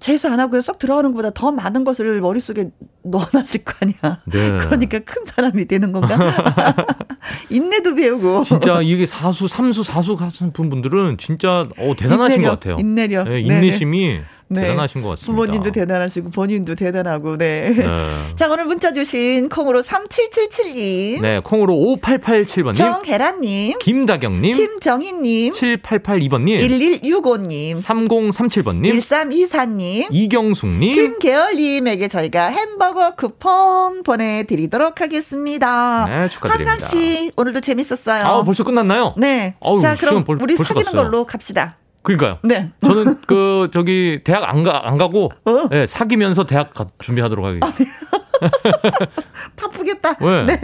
재수 안 하고 쏙 들어가는 것보다 더 많은 것을 머릿속에 넣어놨을 거 아니야. 네. 그러니까 큰 사람이 되는 건가? [laughs] 인내도 배우고. 진짜 이게 사수, 삼수, 사수 하신 분들은 진짜 어, 대단하신 인내력, 것 같아요. 인내력. 네, 인내심이 네. 네. 대단하신 것 같습니다. 부모님도 대단하시고 본인도 대단하고 네. 네. [laughs] 자 오늘 문자 주신 콩으로 3777님. 네 콩으로 5887번님. 정혜란님. 김다경님. 김정희님. 7882번님. 1165님. 3037번님. 1324님. 이경숙님. 김계열님에게 저희가 햄버거 쿠폰 보내드리도록 하겠습니다. 네 축하드립니다. 한강 씨 오늘도 재밌었어요. 아 벌써 끝났나요? 네. 어우, 자 그럼 벌, 우리 사귀는 갔어요. 걸로 갑시다. 그러니까요. 네. 저는 그 저기 대학 안 가 안 가고 어? 네, 사귀면서 대학 가, 준비하도록 하겠습니다. [laughs] 바쁘겠다. 네. 네.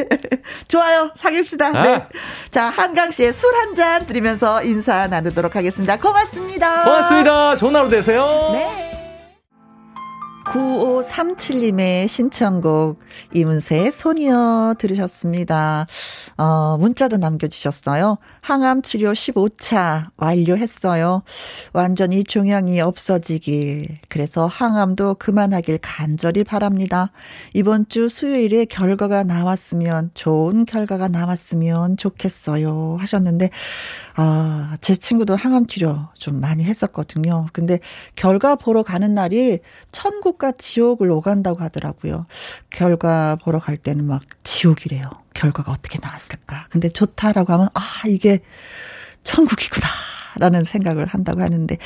좋아요. 사귀읍시다. 아. 네. 자, 한강 씨의 술 한 잔 드리면서 인사 나누도록 하겠습니다. 고맙습니다. 고맙습니다. 좋은 하루 되세요. 네. 9537님의 신청곡 이문세의 소녀 들으셨습니다. 어, 문자도 남겨주셨어요. 항암 치료 15차 완료했어요. 완전히 종양이 없어지길. 그래서 항암도 그만하길 간절히 바랍니다. 이번 주 수요일에 결과가 나왔으면, 좋은 결과가 나왔으면 좋겠어요. 하셨는데, 아, 제 친구도 항암 치료 좀 많이 했었거든요. 근데 결과 보러 가는 날이 천국과 지옥을 오간다고 하더라고요. 결과 보러 갈 때는 막 지옥이래요. 결과가 어떻게 나왔을까. 근데 좋다라고 하면, 아, 이게 천국이구나. 라는 생각을 한다고 하는데,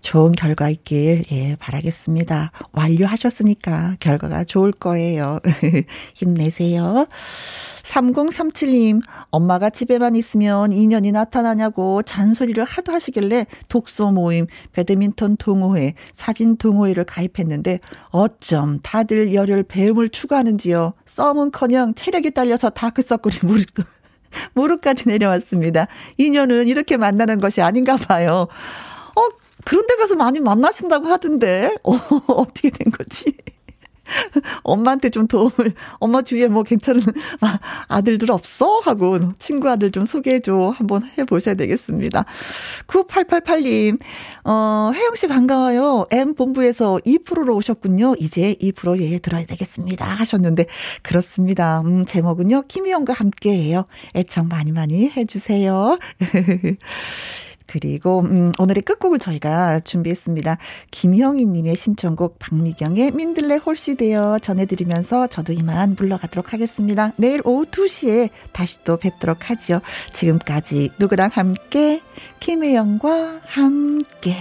좋은 결과 있길, 예, 바라겠습니다. 완료하셨으니까 결과가 좋을 거예요. [laughs] 힘내세요. 3037님, 엄마가 집에만 있으면 인연이 나타나냐고 잔소리를 하도 하시길래 독서 모임, 배드민턴 동호회, 사진 동호회를 가입했는데 어쩜 다들 열혈 배움을 추구하는지요. 썸은 커녕 체력이 딸려서 다크서클이 무릎, [laughs] 무릎까지 내려왔습니다. 인연은 이렇게 만나는 것이 아닌가 봐요. 어, 그런 데 가서 많이 만나신다고 하던데, 어, [laughs] 어떻게 된 거지? [laughs] 엄마한테 좀 도움을, 엄마 주위에 뭐 괜찮은 아, 아들들 없어? 하고 친구 아들 좀 소개해줘. 한번 해보셔야 되겠습니다. 9888님, 어, 혜영씨 반가워요. M본부에서 2%로 오셨군요. 이제 2% 예에 들어야 되겠습니다. 하셨는데, 그렇습니다. 음, 제목은요, 김희영과 함께해요. 애청 많이 많이 해주세요. [laughs] 그리고 음, 오늘의 끝곡을 저희가 준비했습니다. 김형희 님의 신청곡 박미경의 민들레 홀씨 되어 전해드리면서 저도 이만 물러가도록 하겠습니다. 내일 오후 2시에 다시 또 뵙도록 하지요. 지금까지 누구랑 함께 김혜영과 함께